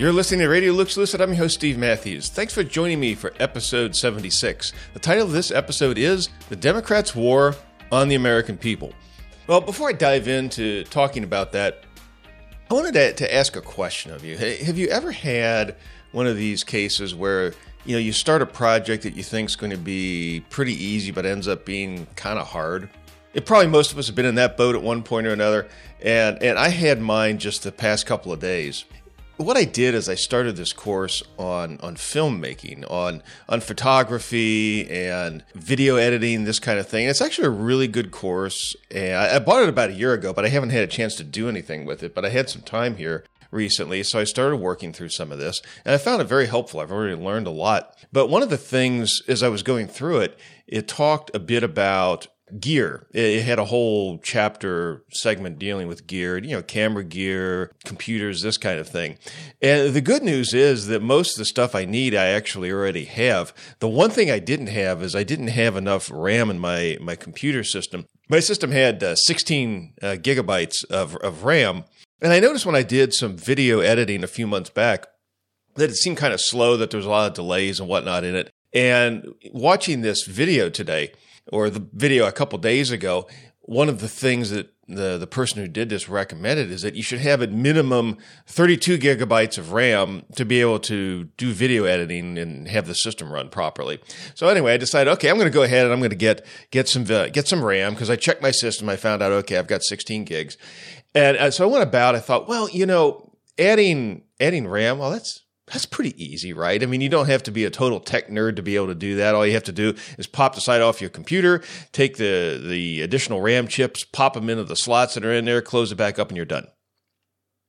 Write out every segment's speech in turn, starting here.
You're listening to Radio Looks Lucid. I'm your host, Steve Matthews. Thanks for joining me for episode 76. The title of this episode is The Democrats' War on the American People. Well, before I dive into talking about that, I wanted to, to ask a question of you. Have you ever had one of these cases where you know you start a project that you think is going to be pretty easy but ends up being kind of hard? It probably most of us have been in that boat at one point or another, and and I had mine just the past couple of days what I did is I started this course on on filmmaking, on on photography and video editing, this kind of thing. It's actually a really good course, and I, I bought it about a year ago, but I haven't had a chance to do anything with it. But I had some time here recently, so I started working through some of this, and I found it very helpful. I've already learned a lot. But one of the things as I was going through it, it talked a bit about gear. It had a whole chapter segment dealing with gear, you know, camera gear, computers, this kind of thing. And the good news is that most of the stuff I need, I actually already have. The one thing I didn't have is I didn't have enough RAM in my, my computer system. My system had uh, 16 uh, gigabytes of, of RAM. And I noticed when I did some video editing a few months back that it seemed kind of slow, that there was a lot of delays and whatnot in it. And watching this video today, or the video a couple days ago, one of the things that the, the person who did this recommended is that you should have at minimum 32 gigabytes of RAM to be able to do video editing and have the system run properly. So anyway, I decided, okay, I'm going to go ahead and I'm going to get, get some, uh, get some RAM because I checked my system. I found out, okay, I've got 16 gigs. And uh, so I went about, I thought, well, you know, adding, adding RAM, well, that's, that's pretty easy, right? I mean, you don't have to be a total tech nerd to be able to do that. All you have to do is pop the side off your computer, take the the additional RAM chips, pop them into the slots that are in there, close it back up, and you're done.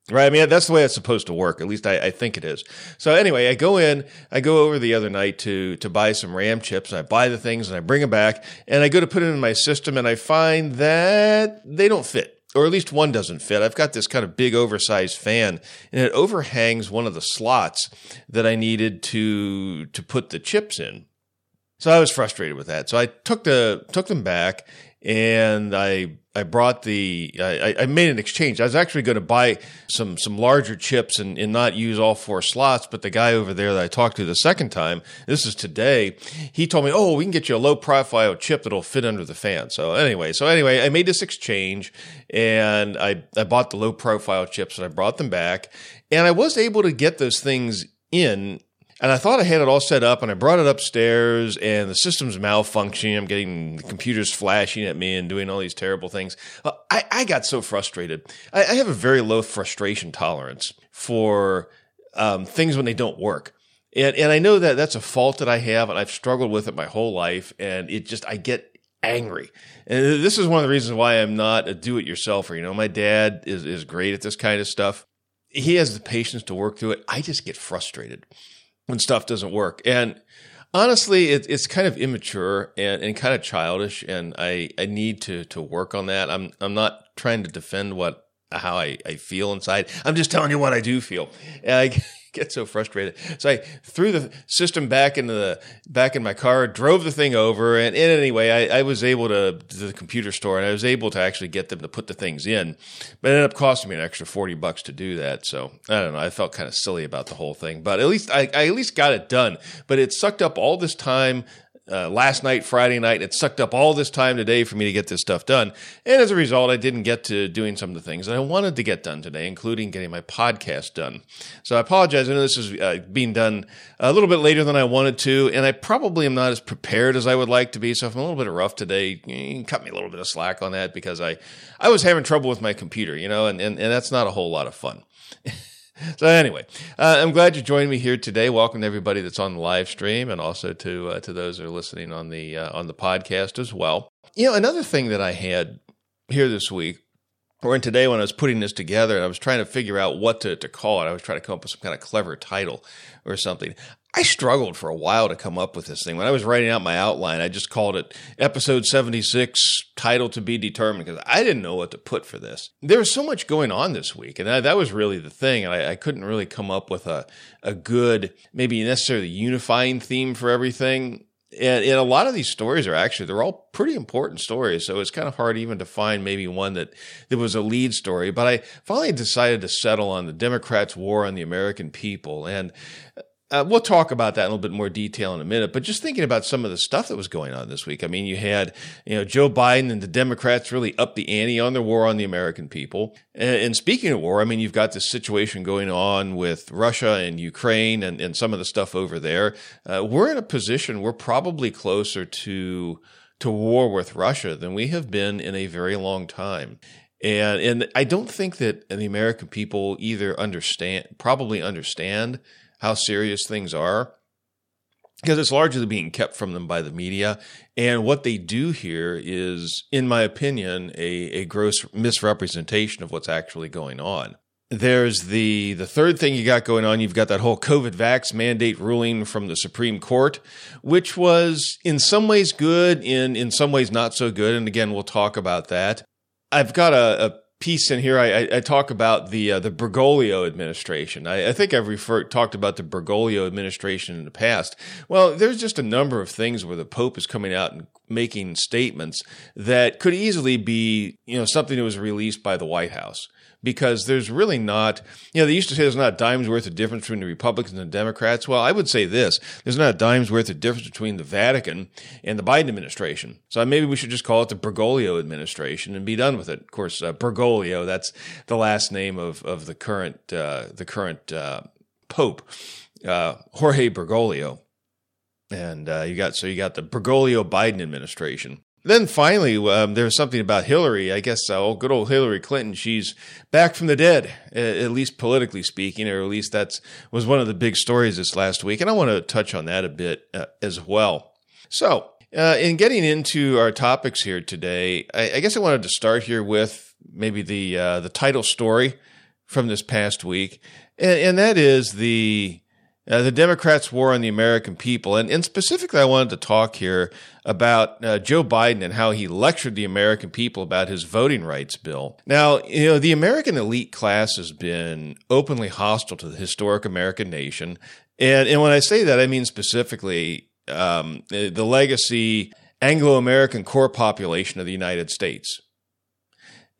Right. I mean, that's the way it's supposed to work. At least I, I, think it is. So anyway, I go in, I go over the other night to, to buy some RAM chips and I buy the things and I bring them back and I go to put it in my system and I find that they don't fit or at least one doesn't fit. I've got this kind of big oversized fan and it overhangs one of the slots that I needed to to put the chips in. So I was frustrated with that. So I took the took them back and I I brought the I, I made an exchange. I was actually going to buy some some larger chips and, and not use all four slots, but the guy over there that I talked to the second time, this is today, he told me, "Oh, we can get you a low profile chip that'll fit under the fan." So anyway, so anyway, I made this exchange and I I bought the low profile chips and I brought them back, and I was able to get those things in and I thought I had it all set up and I brought it upstairs and the system's malfunctioning. I'm getting the computers flashing at me and doing all these terrible things. Uh, I, I got so frustrated. I, I, have a very low frustration tolerance for um, things when they don't work. And, and I know that that's a fault that I have and I've struggled with it my whole life. And it just, I get angry. And this is one of the reasons why I'm not a do it yourselfer. You know, my dad is, is great at this kind of stuff. He has the patience to work through it. I just get frustrated when stuff doesn't work. And honestly, it, it's kind of immature and, and kind of childish. And I, I need to, to work on that. I'm, I'm not trying to defend what, how I, I feel inside. I'm just telling you what I do feel. And I, get so frustrated. So I threw the system back into the back in my car, drove the thing over, and, and anyway, I, I, was able to, to the computer store and I was able to actually get them to put the things in, but it ended up costing me an extra forty bucks to do that. So I don't know. I felt kind of silly about the whole thing, but at least I, I at least got it done. But it sucked up all this time uh, last night, Friday night. It sucked up all this time today for me to get this stuff done. And as a result, I didn't get to doing some of the things that I wanted to get done today, including getting my podcast done. So I apologize. I know this is uh, being done a little bit later than I wanted to, and I probably am not as prepared as I would like to be. So if I'm a little bit rough today, cut me a little bit of slack on that because I, I was having trouble with my computer, you know, and, and, and that's not a whole lot of fun. So anyway, uh, I'm glad you joined me here today. Welcome to everybody that's on the live stream, and also to uh, to those that are listening on the uh, on the podcast as well. You know, another thing that I had here this week, or in today when I was putting this together, I was trying to figure out what to, to call it. I was trying to come up with some kind of clever title or something. I struggled for a while to come up with this thing. When I was writing out my outline, I just called it episode 76, title to be determined, because I didn't know what to put for this. There was so much going on this week, and that, that was really the thing. And I, I, couldn't really come up with a, a good, maybe necessarily unifying theme for everything. And, and a lot of these stories are actually they're all pretty important stories so it's kind of hard even to find maybe one that that was a lead story. But i finally decided to settle on the democrats war on the american people. And uh, we'll talk about that in a little bit more detail in a minute, but just thinking about some of the stuff that was going on this week. I mean, you had, you know, Joe Biden and the Democrats really up the ante on the war on the American people. And, and speaking of war, I mean, you've got this situation going on with Russia and Ukraine and, and some of the stuff over there. Uh, we're in a position, we're probably closer to, to war with Russia than we have been in a very long time. And, and I don't think that the American people either understand, probably understand how serious things are because it's largely being kept from them by the media. And what they do here is, in my opinion, a, a gross misrepresentation of what's actually going on. There's the the third thing you got going on. You've got that whole COVID vax mandate ruling from the Supreme Court, which was in some ways good, in in some ways not so good. And again, we'll talk about that. I've got a, a piece in here, I, I, talk about the uh, the Bergoglio administration. I, I, think I've referred talked about the Bergoglio administration in the past. Well, there's just a number of things where the Pope is coming out and making statements that could easily be, you know, something that was released by the White House because there's really not, you know, they used to say there's not a dime's worth of difference between the Republicans and the Democrats. Well, I would say this there's not a dime's worth of difference between the Vatican and the Biden administration. So maybe we should just call it the Bergoglio administration and be done with it. Of course, uh, Bergoglio, that's the last name of, of the current, uh, the current uh, Pope, uh, Jorge Bergoglio. And uh, you got so you got the Bergoglio Biden administration. Then finally, um, there was something about Hillary. I guess uh, oh, good old Hillary Clinton. She's back from the dead, at least politically speaking, or at least that's was one of the big stories this last week. And I want to touch on that a bit uh, as well. So, uh, in getting into our topics here today, I, I, guess I wanted to start here with maybe the uh, the title story from this past week, and, and that is the uh, the Democrats' war on the American people. And, and specifically, I wanted to talk here about uh, Joe Biden and how he lectured the American people about his voting rights bill. Now, you know, the American elite class has been openly hostile to the historic American nation. And, and when I say that, I mean specifically um, the legacy Anglo American core population of the United States.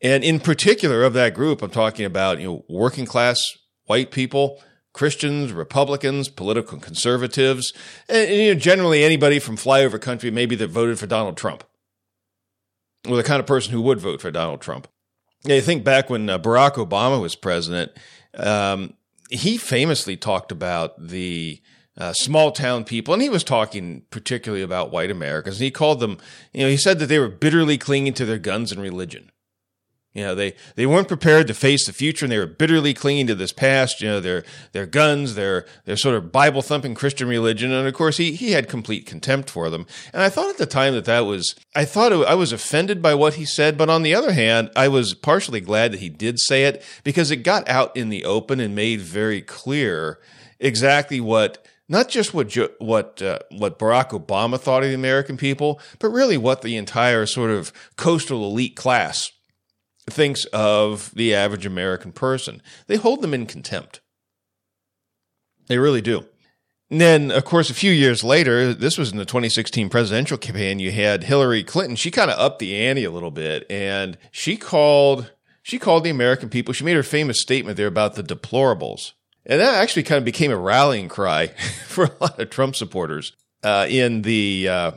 And in particular, of that group, I'm talking about, you know, working class white people Christians, Republicans, political conservatives, and, you know, generally anybody from flyover country maybe that voted for Donald Trump, or the kind of person who would vote for Donald Trump. Yeah, you think back when uh, Barack Obama was president, um, he famously talked about the uh, small town people, and he was talking particularly about white Americans. And he called them, you know, he said that they were bitterly clinging to their guns and religion. You know, they, they weren't prepared to face the future and they were bitterly clinging to this past, you know, their, their guns, their, their sort of Bible thumping Christian religion. And of course, he, he had complete contempt for them. And I thought at the time that that was, I thought it, I was offended by what he said. But on the other hand, I was partially glad that he did say it because it got out in the open and made very clear exactly what not just what what uh, what Barack Obama thought of the American people, but really what the entire sort of coastal elite class thinks of the average American person. They hold them in contempt. They really do. And then, of course, a few years later, this was in the 2016 presidential campaign, you had Hillary Clinton. She kind of upped the ante a little bit and she called, she called the American people. She made her famous statement there about the deplorables. And that actually kind of became a rallying cry for a lot of Trump supporters uh, in the uh,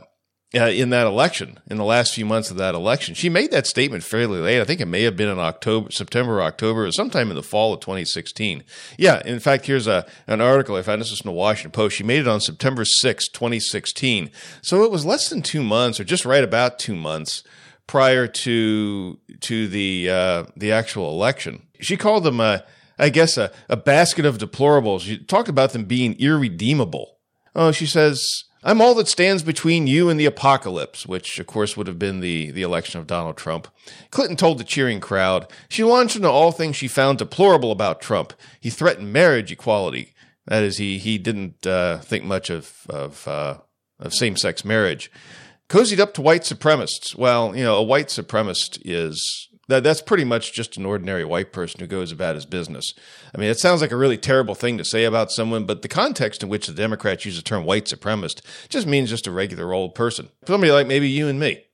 uh, in that election, in the last few months of that election. She made that statement fairly late. I think it may have been in October, September, October, or sometime in the fall of 2016. Yeah, in fact, here's a an article I found. This is in the Washington Post. She made it on September 6, 2016. So it was less than two months, or just right about two months prior to to the uh, the actual election. She called them, uh, I guess, a, a basket of deplorables. She talked about them being irredeemable. Oh, she says I'm all that stands between you and the apocalypse, which of course would have been the, the election of Donald Trump. Clinton told the cheering crowd she launched into all things she found deplorable about Trump. He threatened marriage equality. That is, he he didn't uh, think much of of, uh, of same sex marriage. Cozied up to white supremacists. Well, you know, a white supremacist is That, that's pretty much just an ordinary white person who goes about his business. I mean, it sounds like a really terrible thing to say about someone, but the context in which the Democrats use the term white supremacist just means just a regular old person. Somebody like maybe you and me.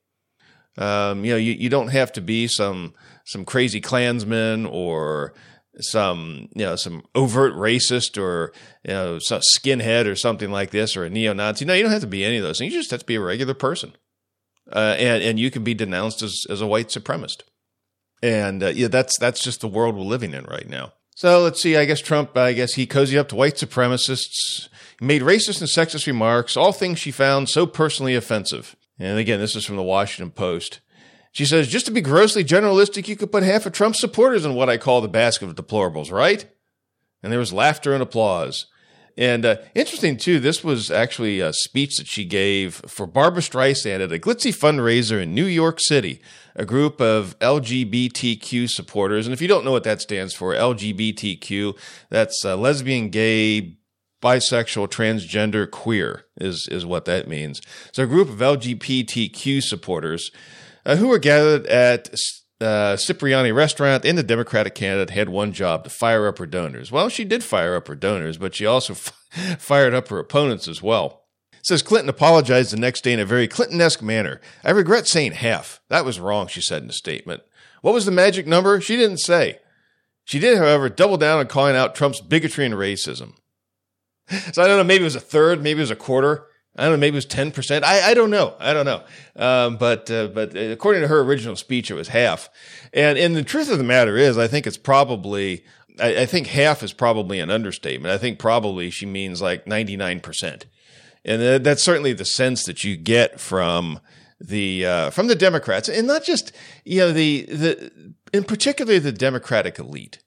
Um, you know, you, you don't have to be some some crazy Klansman or some you know some overt racist or you know some skinhead or something like this or a neo-Nazi. No, you don't have to be any of those things. You just have to be a regular person, uh, and and you can be denounced as as a white supremacist. And uh, yeah, that's that's just the world we're living in right now. So let's see. I guess Trump. I guess he cozied up to white supremacists, made racist and sexist remarks, all things she found so personally offensive. And again, this is from the Washington Post. She says, just to be grossly generalistic, you could put half of Trump's supporters in what I call the basket of deplorables, right? And there was laughter and applause. And uh, interesting too, this was actually a speech that she gave for Barbra Streisand at a glitzy fundraiser in New York City, a group of LGBTQ supporters. And if you don't know what that stands for, LGBTQ, that's uh, lesbian, gay, bisexual, transgender, queer is is what that means. So a group of LGBTQ supporters uh, who were gathered at uh, Cipriani restaurant, and the Democratic candidate had one job to fire up her donors. Well, she did fire up her donors, but she also f- fired up her opponents as well. It says Clinton apologized the next day in a very Clinton esque manner. I regret saying half. That was wrong, she said in a statement. What was the magic number? She didn't say. She did, however, double down on calling out Trump's bigotry and racism. So I don't know, maybe it was a third, maybe it was a quarter. I don't know, maybe it was 10%. I, I don't know. I don't know. Um, but, uh, but according to her original speech, it was half. And, and the truth of the matter is, I think it's probably, I, I think half is probably an understatement. I think probably she means like 99%. And that's certainly the sense that you get from the, uh, from the Democrats and not just, you know, the, the, in particular the Democratic elite.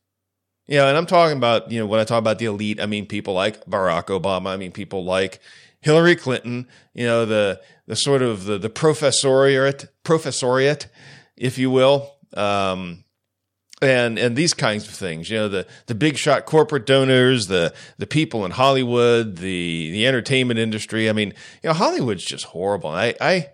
You know, and I'm talking about, you know, when I talk about the elite, I mean people like Barack Obama. I mean people like, Hillary Clinton, you know, the, the sort of the, the professoriate, professoriate, if you will. Um, and and these kinds of things, you know, the the big shot corporate donors, the the people in Hollywood, the the entertainment industry. I mean, you know, Hollywood's just horrible. I I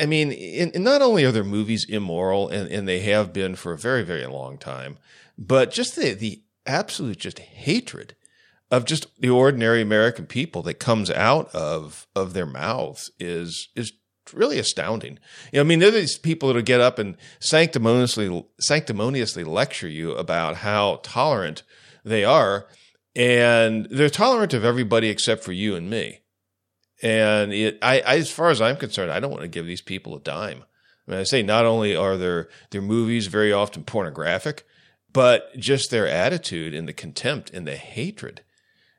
I mean, in, in not only are their movies immoral, and, and they have been for a very very long time, but just the the absolute just hatred of just the ordinary American people that comes out of of their mouths is is really astounding. You know, I mean, there are these people that'll get up and sanctimoniously sanctimoniously lecture you about how tolerant they are, and they're tolerant of everybody except for you and me. And it, I, I, as far as I'm concerned, I don't want to give these people a dime. I mean, I say not only are their their movies very often pornographic, but just their attitude and the contempt and the hatred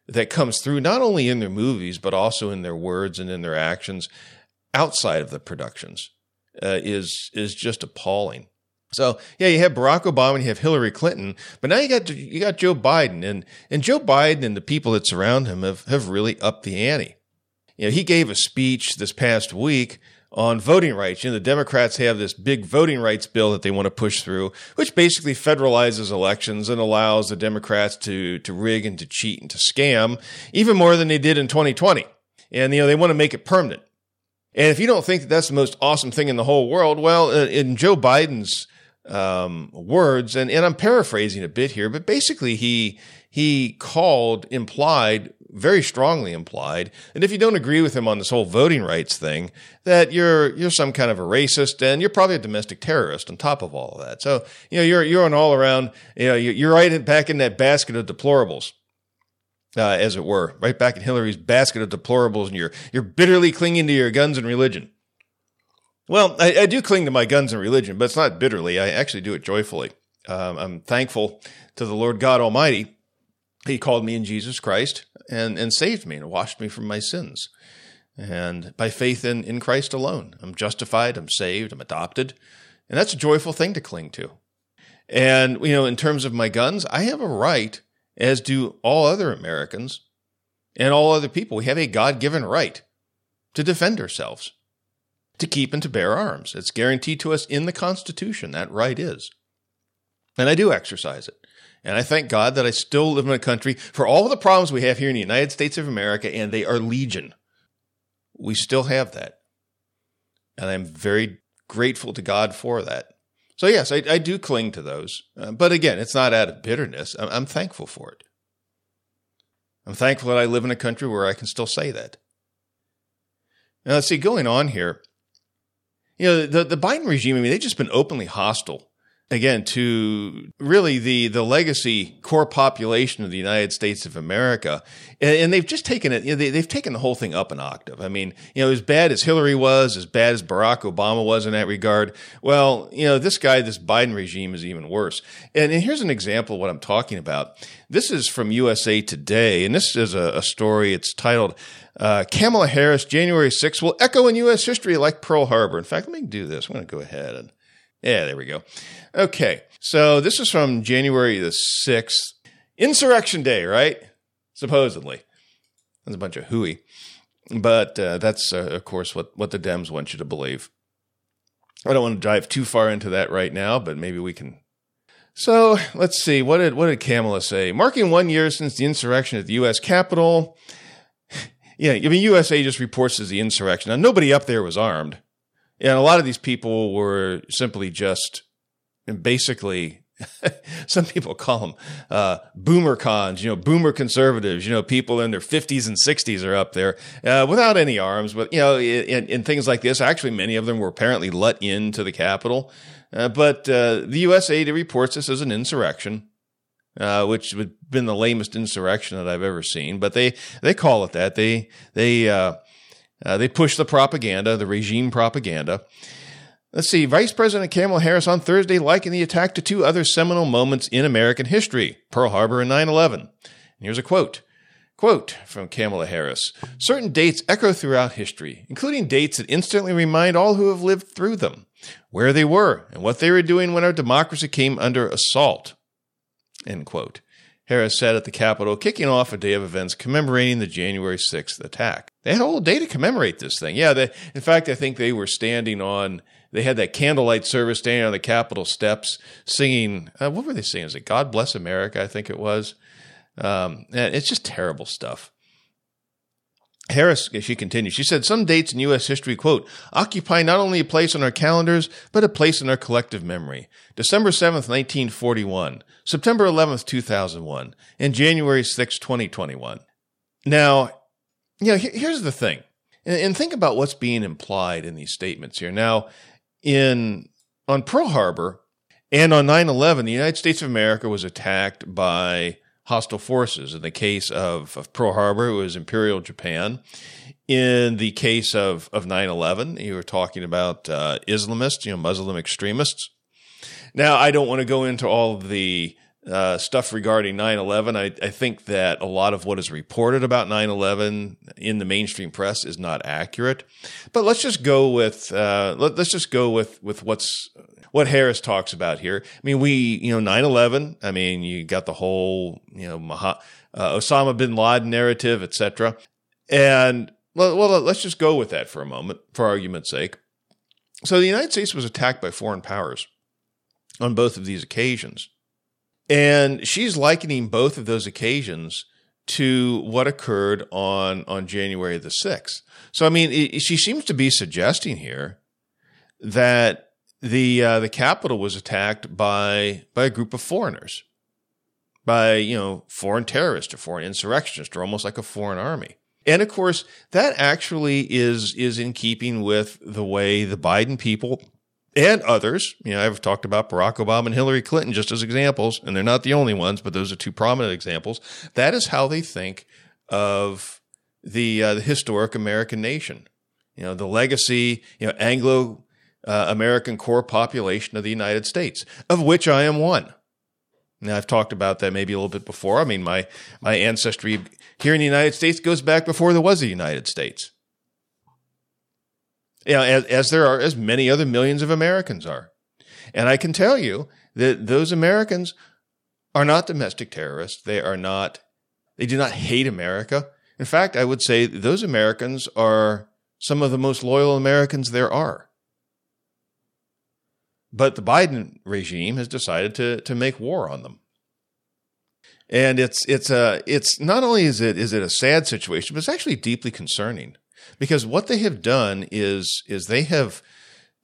that comes through not only in their movies but also in their words and in their actions outside of the productions uh, is is just appalling. So yeah, you have Barack Obama and you have Hillary Clinton, but now you got you got Joe Biden and and Joe Biden and the people that surround him have have really upped the ante. You know, he gave a speech this past week on voting rights. You know, the Democrats have this big voting rights bill that they want to push through, which basically federalizes elections and allows the Democrats to, to rig and to cheat and to scam even more than they did in 2020. And, you know, they want to make it permanent. And if you don't think that that's the most awesome thing in the whole world, well, uh, in Joe Biden's um, words, and, and I'm paraphrasing a bit here, but basically he he called, implied, very strongly implied, and if you don't agree with him on this whole voting rights thing, that you're you're some kind of a racist and you're probably a domestic terrorist on top of all of that. So you know you're you're an all around you know you're right back in that basket of deplorables. Uh, as it were, right back in Hillary's basket of deplorables, and you're you're bitterly clinging to your guns and religion. Well, I, I do cling to my guns and religion, but it's not bitterly. I actually do it joyfully. Um, I'm thankful to the Lord God Almighty he called me in Jesus Christ and, and saved me and washed me from my sins. And by faith in, in Christ alone, I'm justified, I'm saved, I'm adopted. And that's a joyful thing to cling to. And, you know, in terms of my guns, I have a right, as do all other Americans and all other people. We have a God given right to defend ourselves, to keep and to bear arms. It's guaranteed to us in the Constitution. That right is. And I do exercise it. And I thank God that I still live in a country for all the problems we have here in the United States of America, and they are legion. We still have that. And I'm very grateful to God for that. So, yes, I, I do cling to those. Uh, but again, it's not out of bitterness. I'm, I'm thankful for it. I'm thankful that I live in a country where I can still say that. Now, let's see, going on here, you know, the, the Biden regime, I mean, they've just been openly hostile again to really the the legacy core population of the United States of America, and, and they've just taken it. You know, they, they've taken the whole thing up an octave. I mean, you know, as bad as Hillary was, as bad as Barack Obama was in that regard. Well, you know, this guy, this Biden regime is even worse. And, and here's an example of what I'm talking about. This is from USA Today, and this is a, a story. It's titled. Uh, Kamala Harris, January 6th, will echo in U.S. history like Pearl Harbor. In fact, let me do this. I'm going to go ahead and yeah, there we go. Okay. So this is from January the 6th. Insurrection Day, right? Supposedly. That's a bunch of hooey. But uh, that's, uh, of course, what, what the Dems want you to believe. I don't want to dive too far into that right now, but maybe we can. So let's see. What did what did Kamala say? Marking one year since the insurrection at the U.S. Capitol. yeah, I mean USA just reports as the insurrection. Now nobody up there was armed. And a lot of these people were simply just basically, some people call them uh, boomer cons, you know, boomer conservatives, you know, people in their 50s and 60s are up there uh, without any arms. But, you know, in, in, things like this, actually, many of them were apparently let into the Capitol. Uh, but uh, the USA reports this as an insurrection. Uh, which would have been the lamest insurrection that I've ever seen, but they they call it that. They they uh, they push the propaganda, the regime propaganda. Let's see. Vice President Kamala Harris on Thursday likened the attack to two other seminal moments in American history Pearl Harbor and 9 11. Here's a quote. Quote from Kamala Harris Certain dates echo throughout history, including dates that instantly remind all who have lived through them where they were and what they were doing when our democracy came under assault. End quote. Harris said at the Capitol, kicking off a day of events commemorating the January 6th attack. They had a whole day to commemorate this thing. Yeah, they, in fact, I think they were standing on, they had that candlelight service standing on the Capitol steps singing, uh, what were they singing? Is it God Bless America? I think it was. Um, it's just terrible stuff. Harris, she continued, she said, some dates in U.S. history, quote, occupy not only a place on our calendars, but a place in our collective memory. December 7th, 1941, September 11th, 2001, and January 6th, 2021. Now, you know, here's the thing, and think about what's being implied in these statements here. Now, in, on Pearl Harbor and on 9-11, the United States of America was attacked by hostile forces. In the case of, of Pearl Harbor, it was Imperial Japan. In the case of, of 9-11, you were talking about uh, Islamists, you know, Muslim extremists. Now, I don't want to go into all the uh, stuff regarding 9-11. I, I, think that a lot of what is reported about 9-11 in the mainstream press is not accurate. But let's just go with uh, let, us just go with with what's what Harris talks about here. I mean, we, you know, 9-11, I mean, you got the whole, you know, Maha, uh, Osama bin Laden narrative, etc. And well, well, let's just go with that for a moment, for argument's sake. So the United States was attacked by foreign powers on both of these occasions. And she's likening both of those occasions to what occurred on, on January the 6th. So, I mean, it, she seems to be suggesting here that the uh, the Capitol was attacked by by a group of foreigners, by you know foreign terrorists or foreign insurrectionists, or almost like a foreign army. And of course, that actually is is in keeping with the way the Biden people and others, you know, I've talked about Barack Obama and Hillary Clinton just as examples, and they're not the only ones, but those are two prominent examples. That is how they think of the uh, the historic American nation. You know, the legacy, you know, Anglo uh, American core population of the United States, of which I am one. Now, I've talked about that maybe a little bit before. I mean, my, my ancestry here in the United States goes back before there was a United States. You know, as, as there are, as many other millions of Americans are. And I can tell you that those Americans are not domestic terrorists. They are not, they do not hate America. In fact, I would say those Americans are some of the most loyal Americans there are. But the Biden regime has decided to to make war on them. And it's it's a it's not only is it is it a sad situation, but it's actually deeply concerning because what they have done is is they have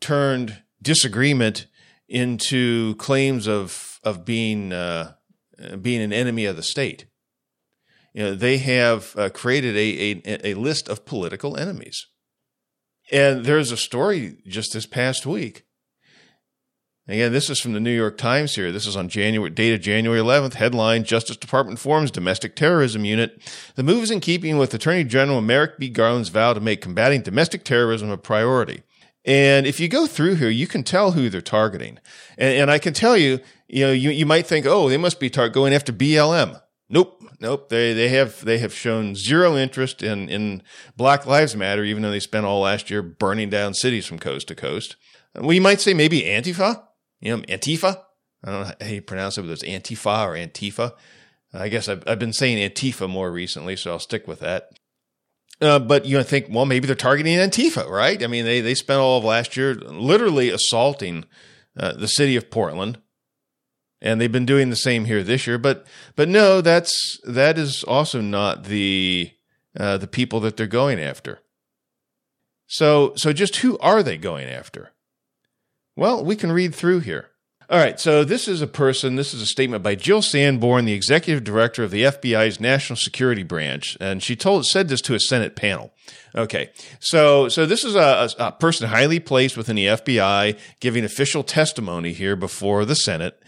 turned disagreement into claims of of being uh, being an enemy of the state. You know, they have uh, created a, a, a list of political enemies. And there's a story just this past week. Again, this is from the New York Times here. This is on January, dated January 11th. Headline Justice Department forms domestic terrorism unit. The move is in keeping with Attorney General Merrick B. Garland's vow to make combating domestic terrorism a priority. And if you go through here, you can tell who they're targeting. And, and I can tell you, you know, you, you might think, oh, they must be tar- going after BLM. Nope, nope. They they have they have shown zero interest in in Black Lives Matter, even though they spent all last year burning down cities from coast to coast. We might say maybe Antifa. You know, Antifa. I don't know how you pronounce it, whether it's Antifa or Antifa. I guess I've, I've been saying Antifa more recently, so I'll stick with that. Uh, but you know, think, well, maybe they're targeting Antifa, right? I mean, they they spent all of last year literally assaulting uh, the city of Portland and they've been doing the same here this year. But but no, that's that is also not the uh, the people that they're going after. So so just who are they going after? Well, we can read through here. All right, so this is a person, this is a statement by Jill Sanborn, the executive director of the FBI's National Security Branch, and she told said this to a Senate panel. Okay, so so this is a, a person highly placed within the FBI giving official testimony here before the Senate.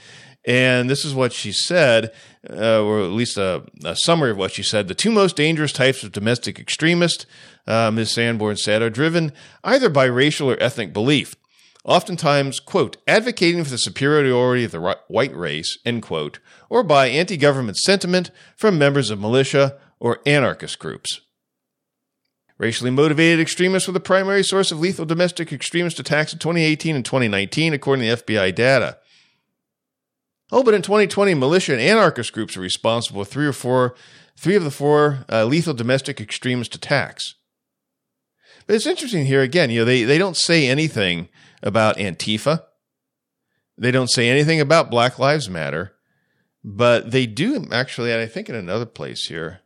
And this is what she said, uh, or at least a, a, summary of what she said. The two most dangerous types of domestic extremists, uh, Ms. Sanborn said, are driven either by racial or ethnic belief. Oftentimes, quote, advocating for the superiority of the white race, end quote, or by anti government sentiment from members of militia or anarchist groups. Racially motivated extremists were the primary source of lethal domestic extremist attacks in 2018 and 2019, according to FBI data. Oh, but in 2020, militia and anarchist groups are responsible for three or four, three of the four uh, lethal domestic extremist attacks. But it's interesting here again. You know, they they don't say anything about Antifa. They don't say anything about Black Lives Matter, but they do actually. I think in another place here.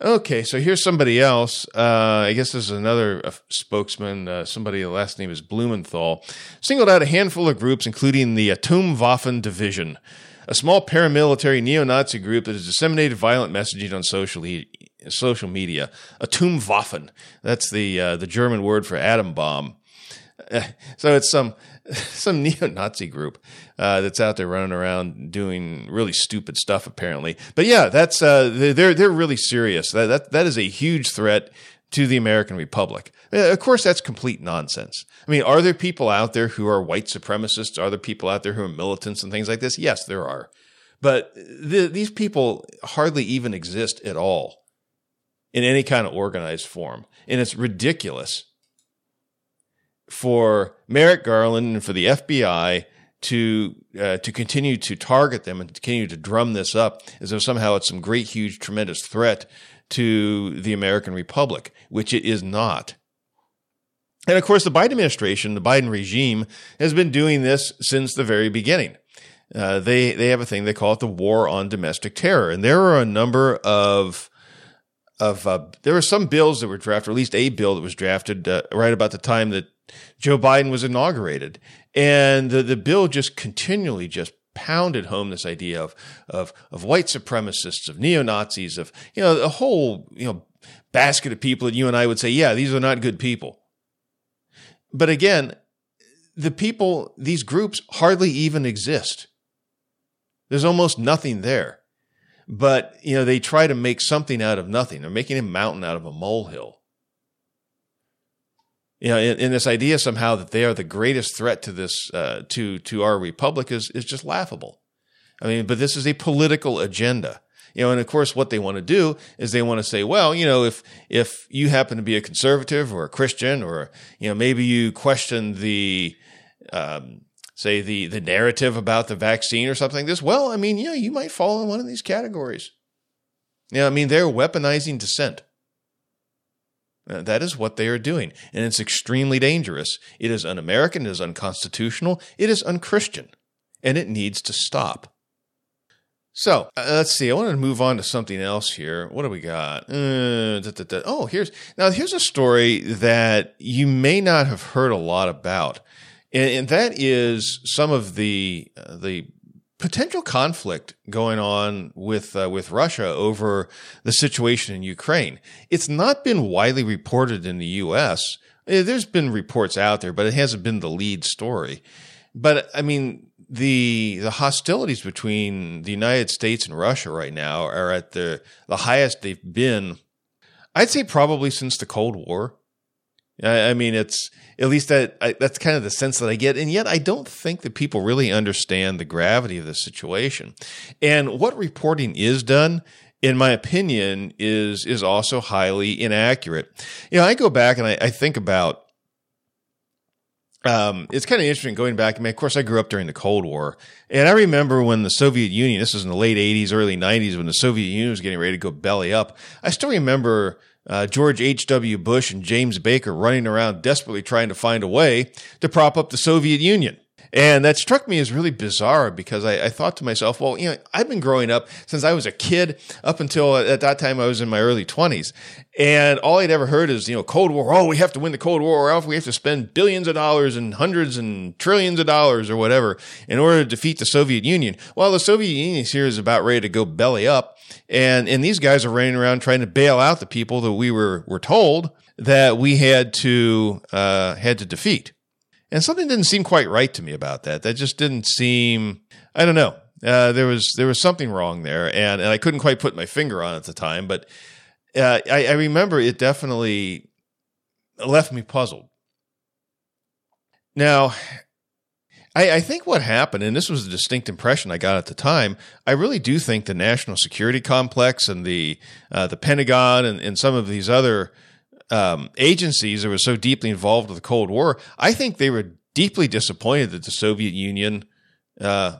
Okay, so here's somebody else. Uh, I guess this is another uh, spokesman. Uh, somebody, the last name is Blumenthal, singled out a handful of groups, including the Atomwaffen Division, a small paramilitary neo-Nazi group that has disseminated violent messaging on social social media. Atomwaffen. That's the uh, the German word for atom bomb. so it's some some neo-Nazi group uh, that's out there running around doing really stupid stuff, apparently. But yeah, that's uh, they're they're really serious. That that that is a huge threat to the American Republic. Uh, of course, that's complete nonsense. I mean, are there people out there who are white supremacists? Are there people out there who are militants and things like this? Yes, there are. But the, these people hardly even exist at all in any kind of organized form. And it's ridiculous for Merrick Garland and for the FBI to uh, to continue to target them and continue to drum this up as though somehow it's some great, huge, tremendous threat to the American Republic, which it is not. And of course, the Biden administration, the Biden regime, has been doing this since the very beginning. Uh, they they have a thing they call it the war on domestic terror, and there are a number of of uh, there were some bills that were drafted, or at least a bill that was drafted uh, right about the time that Joe Biden was inaugurated. And the, the bill just continually just pounded home this idea of, of, of white supremacists, of neo Nazis, of, you know, a whole, you know, basket of people that you and I would say, yeah, these are not good people. But again, the people, these groups hardly even exist. There's almost nothing there. But, you know, they try to make something out of nothing. They're making a mountain out of a molehill you know, in, in, this idea somehow that they are the greatest threat to this uh, to to our republic is is just laughable. I mean, but this is a political agenda. You know, and of course, what they want to do is they want to say, well, you know, if if you happen to be a conservative or a Christian, or you know, maybe you question the um, say the the narrative about the vaccine or something like this. Well, I mean, you know, you might fall in one of these categories. Yeah, I mean, they're weaponizing dissent. Uh, that is what they are doing. And it's extremely dangerous. It is un American, it is unconstitutional, it is unchristian, and it needs to stop. So uh, let's see. I want to move on to something else here. What do we got? Uh, da, da, da. Oh, here's now here's a story that you may not have heard a lot about, and, and that is some of the uh, the potential conflict going on with uh, with Russia over the situation in Ukraine. It's not been widely reported in the U.S. Eh, there's been reports out there, but it hasn't been the lead story. But I mean, the the hostilities between the United States and Russia right now are at the the highest they've been. I'd say probably since the Cold War. I, mean, it's at least that I, that's kind of the sense that I get, and yet I don't think that people really understand the gravity of the situation. And what reporting is done, in my opinion, is is also highly inaccurate. You know, I go back and I, I think about um, it's kind of interesting going back. I mean, of course, I grew up during the Cold War, and I remember when the Soviet Union. This was in the late '80s, early '90s, when the Soviet Union was getting ready to go belly up. I still remember uh, George H.W. Bush and James Baker running around desperately trying to find a way to prop up the Soviet Union. And that struck me as really bizarre because I, I, thought to myself, well, you know, I've been growing up since I was a kid up until at that time I was in my early 20s. And all I'd ever heard is, you know, Cold War. Oh, we have to win the Cold War or else we have to spend billions of dollars and hundreds and trillions of dollars or whatever in order to defeat the Soviet Union. Well, the Soviet Union here is about ready to go belly up. And, and these guys are running around trying to bail out the people that we were, were told that we had to, uh, had to defeat. And something didn't seem quite right to me about that. That just didn't seem, I don't know. Uh, there was, there was something wrong there and, and I couldn't quite put my finger on it at the time, but, uh, I, I remember it definitely left me puzzled. Now, I, I, think what happened, and this was a distinct impression I got at the time, I really do think the national security complex and the uh, the Pentagon and, and, some of these other um, agencies that were so deeply involved with the Cold War, I think they were deeply disappointed that the Soviet Union uh,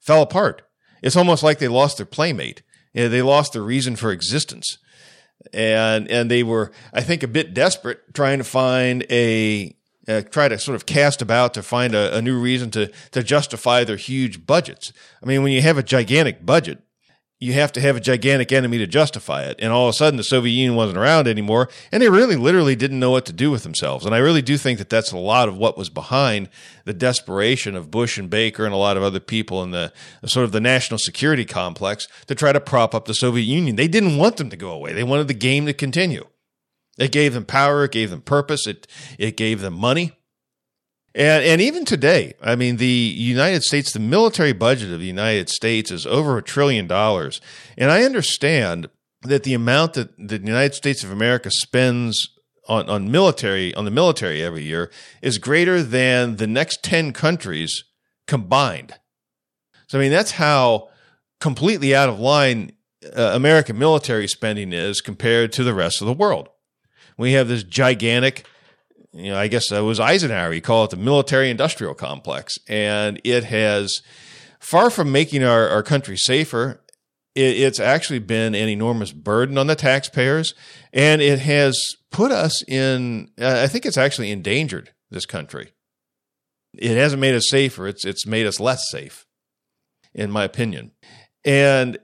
fell apart. It's almost like they lost their playmate. You know, they lost their reason for existence. And, and they were, I think, a bit desperate trying to find a, uh, try to sort of cast about to find a, a new reason to, to justify their huge budgets. I mean, when you have a gigantic budget, you have to have a gigantic enemy to justify it. And all of a sudden, the Soviet Union wasn't around anymore, and they really, literally didn't know what to do with themselves. And I really do think that that's a lot of what was behind the desperation of Bush and Baker and a lot of other people in the sort of the national security complex to try to prop up the Soviet Union. They didn't want them to go away. They wanted the game to continue. It gave them power. It gave them purpose. It it gave them money. And, and even today, I mean, the United States, the military budget of the United States is over a trillion dollars. And I understand that the amount that the United States of America spends on, on military, on the military every year is greater than the next 10 countries combined. So, I mean, that's how completely out of line uh, American military spending is compared to the rest of the world. We have this gigantic you know, I guess it was Eisenhower. He called it the military industrial complex. And it has, far from making our, our country safer, it, it's actually been an enormous burden on the taxpayers. And it has put us in, I think it's actually endangered this country. It hasn't made us safer. It's, it's made us less safe, in my opinion. And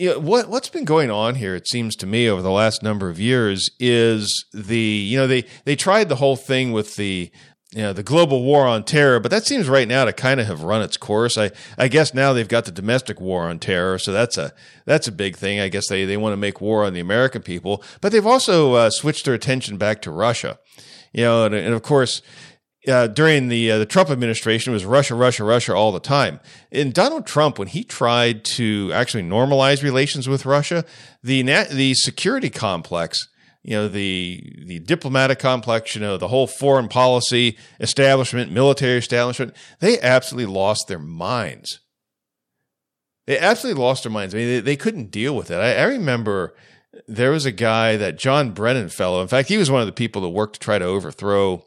you know, what what's been going on here, it seems to me, over the last number of years, is the you know they they tried the whole thing with the you know the global war on terror, but that seems right now to kind of have run its course. I I guess now they've got the domestic war on terror, so that's a that's a big thing. I guess they they want to make war on the American people, but they've also uh, switched their attention back to Russia. You know, and, and of course, uh, during the uh, the Trump administration it was Russia, Russia, Russia all the time. And Donald Trump, when he tried to actually normalize relations with Russia, the the security complex, you know, the the diplomatic complex, you know, the whole foreign policy establishment, military establishment, they absolutely lost their minds. They absolutely lost their minds. I mean, they, they couldn't deal with it. I, I remember there was a guy that John Brennan fellow. In fact, he was one of the people that worked to try to overthrow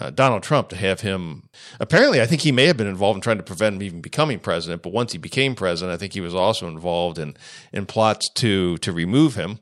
uh, Donald Trump to have him. Apparently, I think he may have been involved in trying to prevent him even becoming president. But once he became president, I think he was also involved in in plots to to remove him.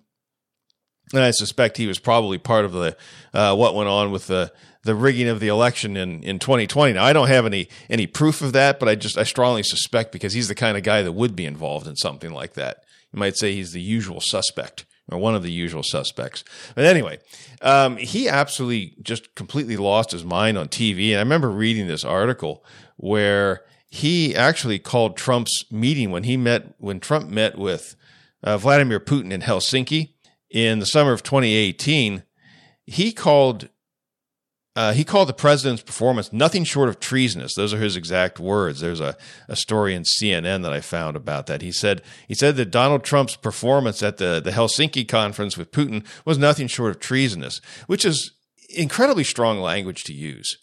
And I suspect he was probably part of the uh, what went on with the the rigging of the election in, in 2020. Now, I don't have any any proof of that, but I just I strongly suspect because he's the kind of guy that would be involved in something like that. You might say he's the usual suspect or one of the usual suspects. But anyway, um, he absolutely just completely lost his mind on TV. And I remember reading this article where he actually called Trump's meeting when he met when Trump met with uh, Vladimir Putin in Helsinki in the summer of 2018. He called uh, he called the president's performance nothing short of treasonous. Those are his exact words. There's a, a story in CNN that I found about that. He said he said that Donald Trump's performance at the, the Helsinki conference with Putin was nothing short of treasonous, which is incredibly strong language to use.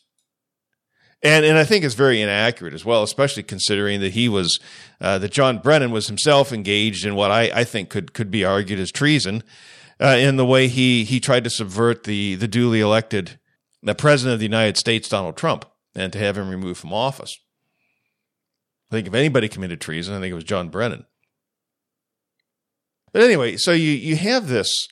And and I think it's very inaccurate as well, especially considering that he was uh, that John Brennan was himself engaged in what I, I think could could be argued as treason uh, in the way he he tried to subvert the the duly elected the president of the United States, Donald Trump, and to have him removed from office. I think if anybody committed treason, I think it was John Brennan. But anyway, so you you have this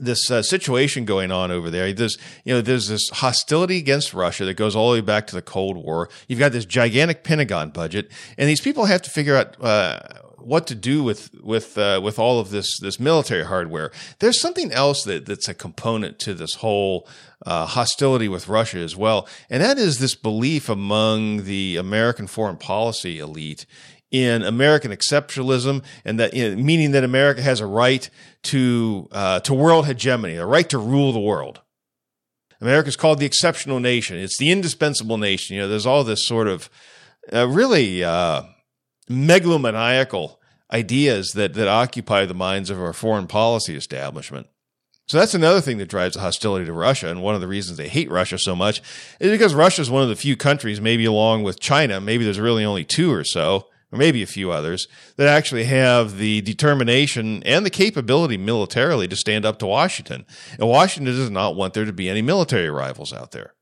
this uh, situation going on over there. There's, you know, there's this hostility against Russia that goes all the way back to the Cold War. You've got this gigantic Pentagon budget, and these people have to figure out uh, what to do with with uh, with all of this this military hardware. There's something else that that's a component to this whole uh, hostility with Russia as well, and that is this belief among the American foreign policy elite in American exceptionalism, and that you know, meaning that America has a right to uh, to world hegemony, a right to rule the world. America is called the exceptional nation. It's the indispensable nation. You know, there's all this sort of uh, really uh, megalomaniacal ideas that that occupy the minds of our foreign policy establishment. So that's another thing that drives the hostility to Russia. And one of the reasons they hate Russia so much is because Russia is one of the few countries, maybe along with China, maybe there's really only two or so, or maybe a few others, that actually have the determination and the capability militarily to stand up to Washington. And Washington does not want there to be any military rivals out there.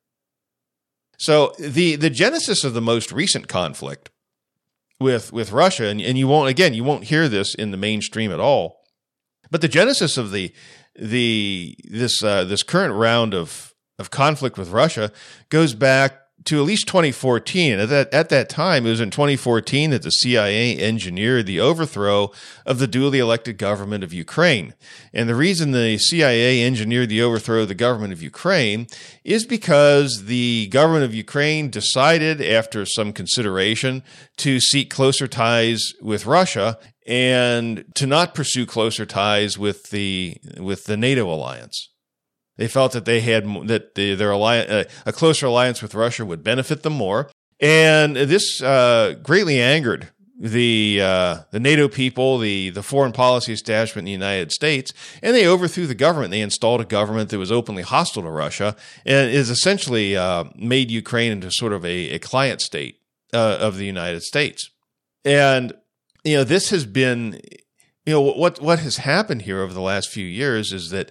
So the, the genesis of the most recent conflict with, with Russia, and, and you won't, again, you won't hear this in the mainstream at all, but the genesis of the, the, this, uh, this current round of, of conflict with Russia goes back to at least 2014. At that, at that time, it was in 2014 that the CIA engineered the overthrow of the duly elected government of Ukraine. And the reason the CIA engineered the overthrow of the government of Ukraine is because the government of Ukraine decided, after some consideration, to seek closer ties with Russia and to not pursue closer ties with the with the NATO alliance. They felt that they had that the, their alliance, uh, a closer alliance with Russia would benefit them more, and this uh, greatly angered the uh, the NATO people, the the foreign policy establishment in the United States, and they overthrew the government. They installed a government that was openly hostile to Russia and is essentially uh, made Ukraine into sort of a, a client state uh, of the United States. And you know this has been you know what what has happened here over the last few years is that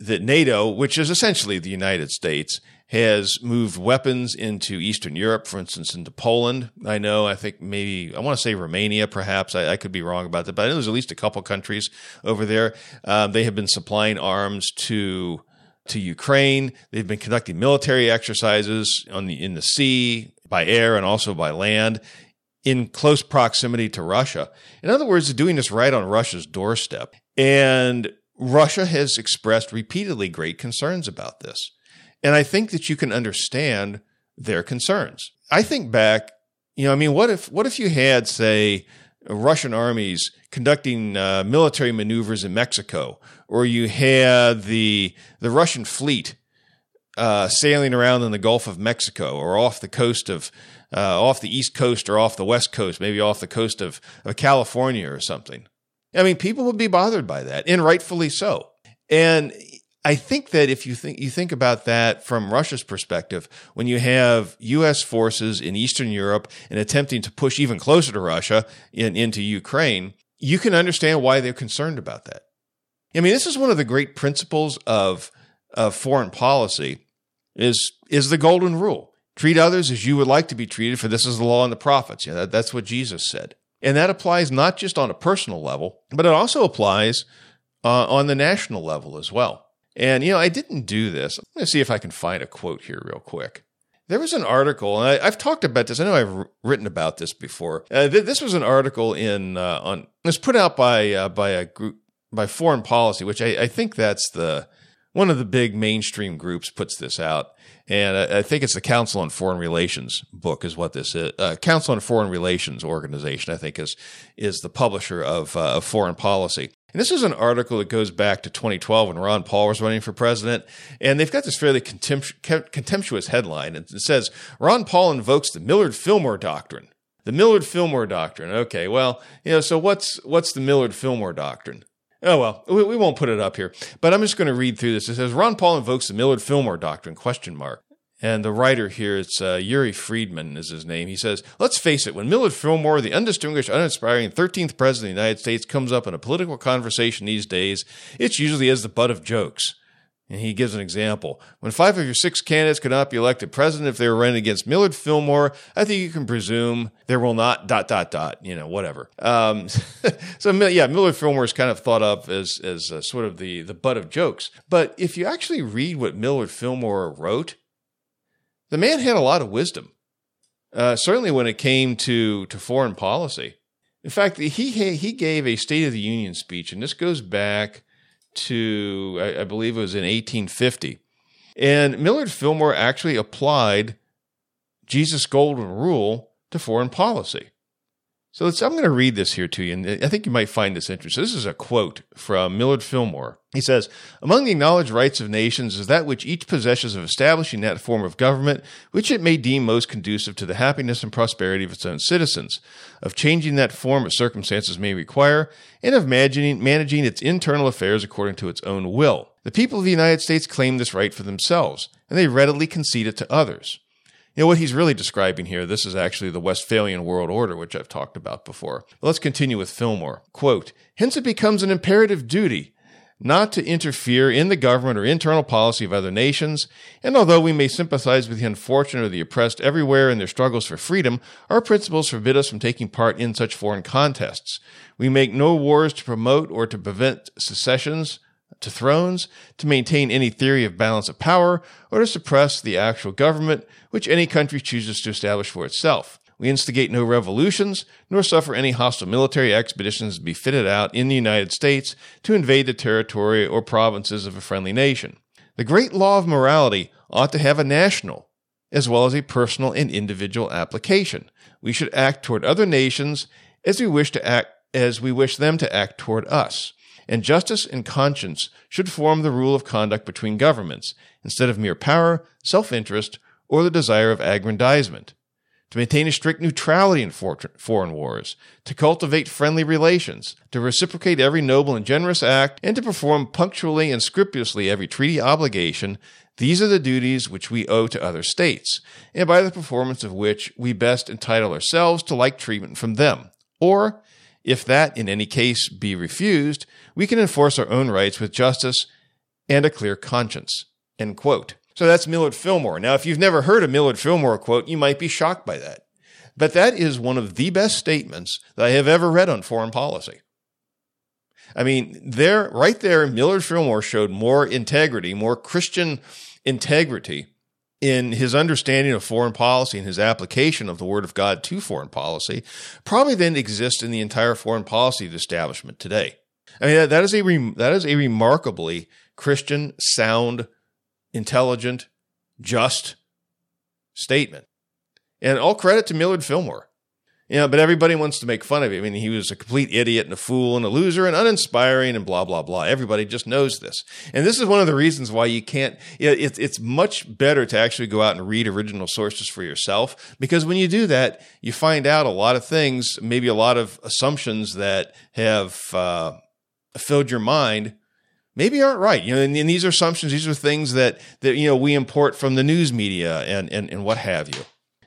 that NATO, which is essentially the United States, has moved weapons into Eastern Europe, for instance, into Poland. I know, I think maybe, I want to say Romania, perhaps. I, I could be wrong about that, but I know there's at least a couple countries over there. Um, they have been supplying arms to to Ukraine. They've been conducting military exercises on the in the sea, by air, and also by land in close proximity to Russia. In other words, doing this right on Russia's doorstep. And Russia has expressed repeatedly great concerns about this. And I think that you can understand their concerns. I think back, you know, I mean, what if, what if you had, say, Russian armies conducting uh, military maneuvers in Mexico, or you had the, the Russian fleet uh, sailing around in the Gulf of Mexico or off the coast of, uh, off the East Coast or off the West Coast, maybe off the coast of, of California or something. I mean, people would be bothered by that, and rightfully so. And I think that if you think you think about that from Russia's perspective, when you have U.S. forces in Eastern Europe and attempting to push even closer to Russia in, into Ukraine, you can understand why they're concerned about that. I mean, this is one of the great principles of of foreign policy is is the golden rule: treat others as you would like to be treated, for this is the law and the prophets. That, that's what Jesus said. And that applies not just on a personal level, but it also applies uh, on the national level as well. And, you know, I didn't do this. I'm going to see if I can find a quote here real quick. There was an article, and I, have talked about this. I know I've written about this before. Uh, th- this was an article in uh, on. It was put out by uh, by a group by Foreign Policy, which I, I think that's the one of the big mainstream groups puts this out. And I, I think it's the Council on Foreign Relations book is what this is. Uh, Council on Foreign Relations organization, I think, is is the publisher of, uh, of Foreign Policy. And this is an article that goes back to 2012 when Ron Paul was running for president. And they've got this fairly contemptuous headline. And it says Ron Paul invokes the Millard Fillmore doctrine. The Millard Fillmore doctrine. Okay, well, you know, so what's what's the Millard Fillmore doctrine? Oh well, we, we won't put it up here, but I'm just going to read through this. It says Ron Paul invokes the Millard Fillmore doctrine? Question mark. And the writer here, it's uh, Yuri Friedman is his name. He says, Let's face it, when Millard Fillmore, the undistinguished, uninspiring 13th president of the United States, comes up in a political conversation these days, it's usually as the butt of jokes. And he gives an example. When five of your six candidates could not be elected president if they were running against Millard Fillmore, I think you can presume there will not dot dot dot, you know, whatever. Um, so yeah, Millard Fillmore is kind of thought of as as uh, sort of the the butt of jokes. But if you actually read what Millard Fillmore wrote, the man had a lot of wisdom. Uh, certainly when it came to to foreign policy. In fact, he he gave a State of the Union speech, and this goes back to, I, I believe it was in 1850. And Millard Fillmore actually applied Jesus' golden rule to foreign policy. So I'm going to read this here to you, and I think you might find this interesting. This is a quote from Millard Fillmore. He says, Among the acknowledged rights of nations is that which each possesses of establishing that form of government which it may deem most conducive to the happiness and prosperity of its own citizens, of changing that form as circumstances may require, and of managing, managing its internal affairs according to its own will. The people of the United States claim this right for themselves, and they readily concede it to others. Know, what he's really describing here, this is actually the Westphalian world order, which I've talked about before. Let's continue with Fillmore. Quote, hence it becomes an imperative duty not to interfere in the government or internal policy of other nations, and although we may sympathize with the unfortunate or the oppressed everywhere in their struggles for freedom, our principles forbid us from taking part in such foreign contests. We make no wars to promote or to prevent secessions, to thrones, to maintain any theory of balance of power, or to suppress the actual government which any country chooses to establish for itself. We instigate no revolutions, nor suffer any hostile military expeditions to be fitted out in the United States to invade the territory or provinces of a friendly nation. The great law of morality ought to have a national, as well as a personal and individual application. We should act toward other nations as we wish to act as we wish them to act toward us and justice and conscience should form the rule of conduct between governments, instead of mere power, self interest, or the desire of aggrandizement. To maintain a strict neutrality in foreign wars, to cultivate friendly relations, to reciprocate every noble and generous act, and to perform punctually and scrupulously every treaty obligation, these are the duties which we owe to other states, and by the performance of which we best entitle ourselves to like treatment from them. Or, if that in any case be refused, we can enforce our own rights with justice and a clear conscience. End quote. So that's Millard Fillmore. Now, if you've never heard a Millard Fillmore quote, you might be shocked by that. But that is one of the best statements that I have ever read on foreign policy. I mean, there, right there, Millard Fillmore showed more integrity, more Christian integrity in his understanding of foreign policy and his application of the Word of God to foreign policy, probably than exists in the entire foreign policy establishment today. I mean, that is a re- that is a remarkably Christian, sound, intelligent, just statement, and all credit to Millard Fillmore. You know, but everybody wants to make fun of him. I mean, he was a complete idiot and a fool and a loser and uninspiring and blah, blah, blah. Everybody just knows this. And this is one of the reasons why you can't, you know, it's, it's much better to actually go out and read original sources for yourself because when you do that, you find out a lot of things, maybe a lot of assumptions that have uh, filled your mind maybe aren't right. You know, and, and, these are assumptions, these are things that that you know we import from the news media and and, and what have you.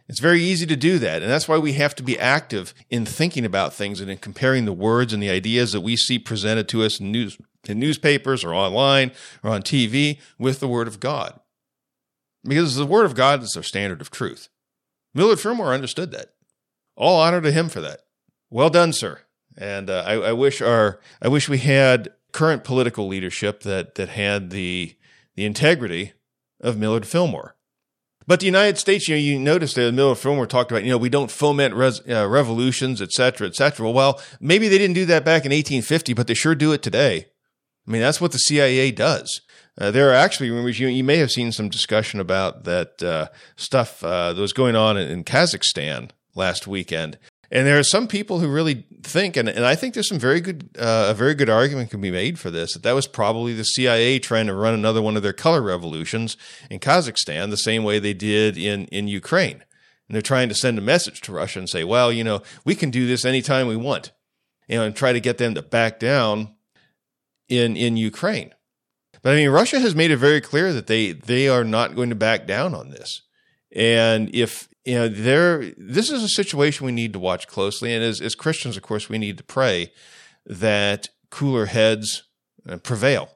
It's very easy to do that. And that's why we have to be active in thinking about things and in comparing the words and the ideas that we see presented to us in news in newspapers or online or on TV with the Word of God. Because the Word of God is our standard of truth. Millard Fillmore understood that. All honor to him for that. Well done, sir. And uh, I, I wish our I wish we had current political leadership that that had the the integrity of Millard Fillmore. But the United States, you know, you notice that the Millard Fillmore talked about, you know, we don't foment res, uh, revolutions, et cetera, et cetera. Well, maybe they didn't do that back in 1850, but they sure do it today. I mean, that's what the CIA does. Uh, there are actually rumors, you, you may have seen some discussion about that uh, stuff uh, that was going on in, in Kazakhstan last weekend. And there are some people who really think, and, and I think there's some very good, uh, a very good argument can be made for this, that that was probably the CIA trying to run another one of their color revolutions in Kazakhstan, the same way they did in, in Ukraine. And they're trying to send a message to Russia and say, well, you know, we can do this anytime we want, you know, and try to get them to back down in, in Ukraine. But I mean, Russia has made it very clear that they, they are not going to back down on this. And if you know, there, this is a situation we need to watch closely. And as, as Christians, of course, we need to pray that cooler heads uh, prevail.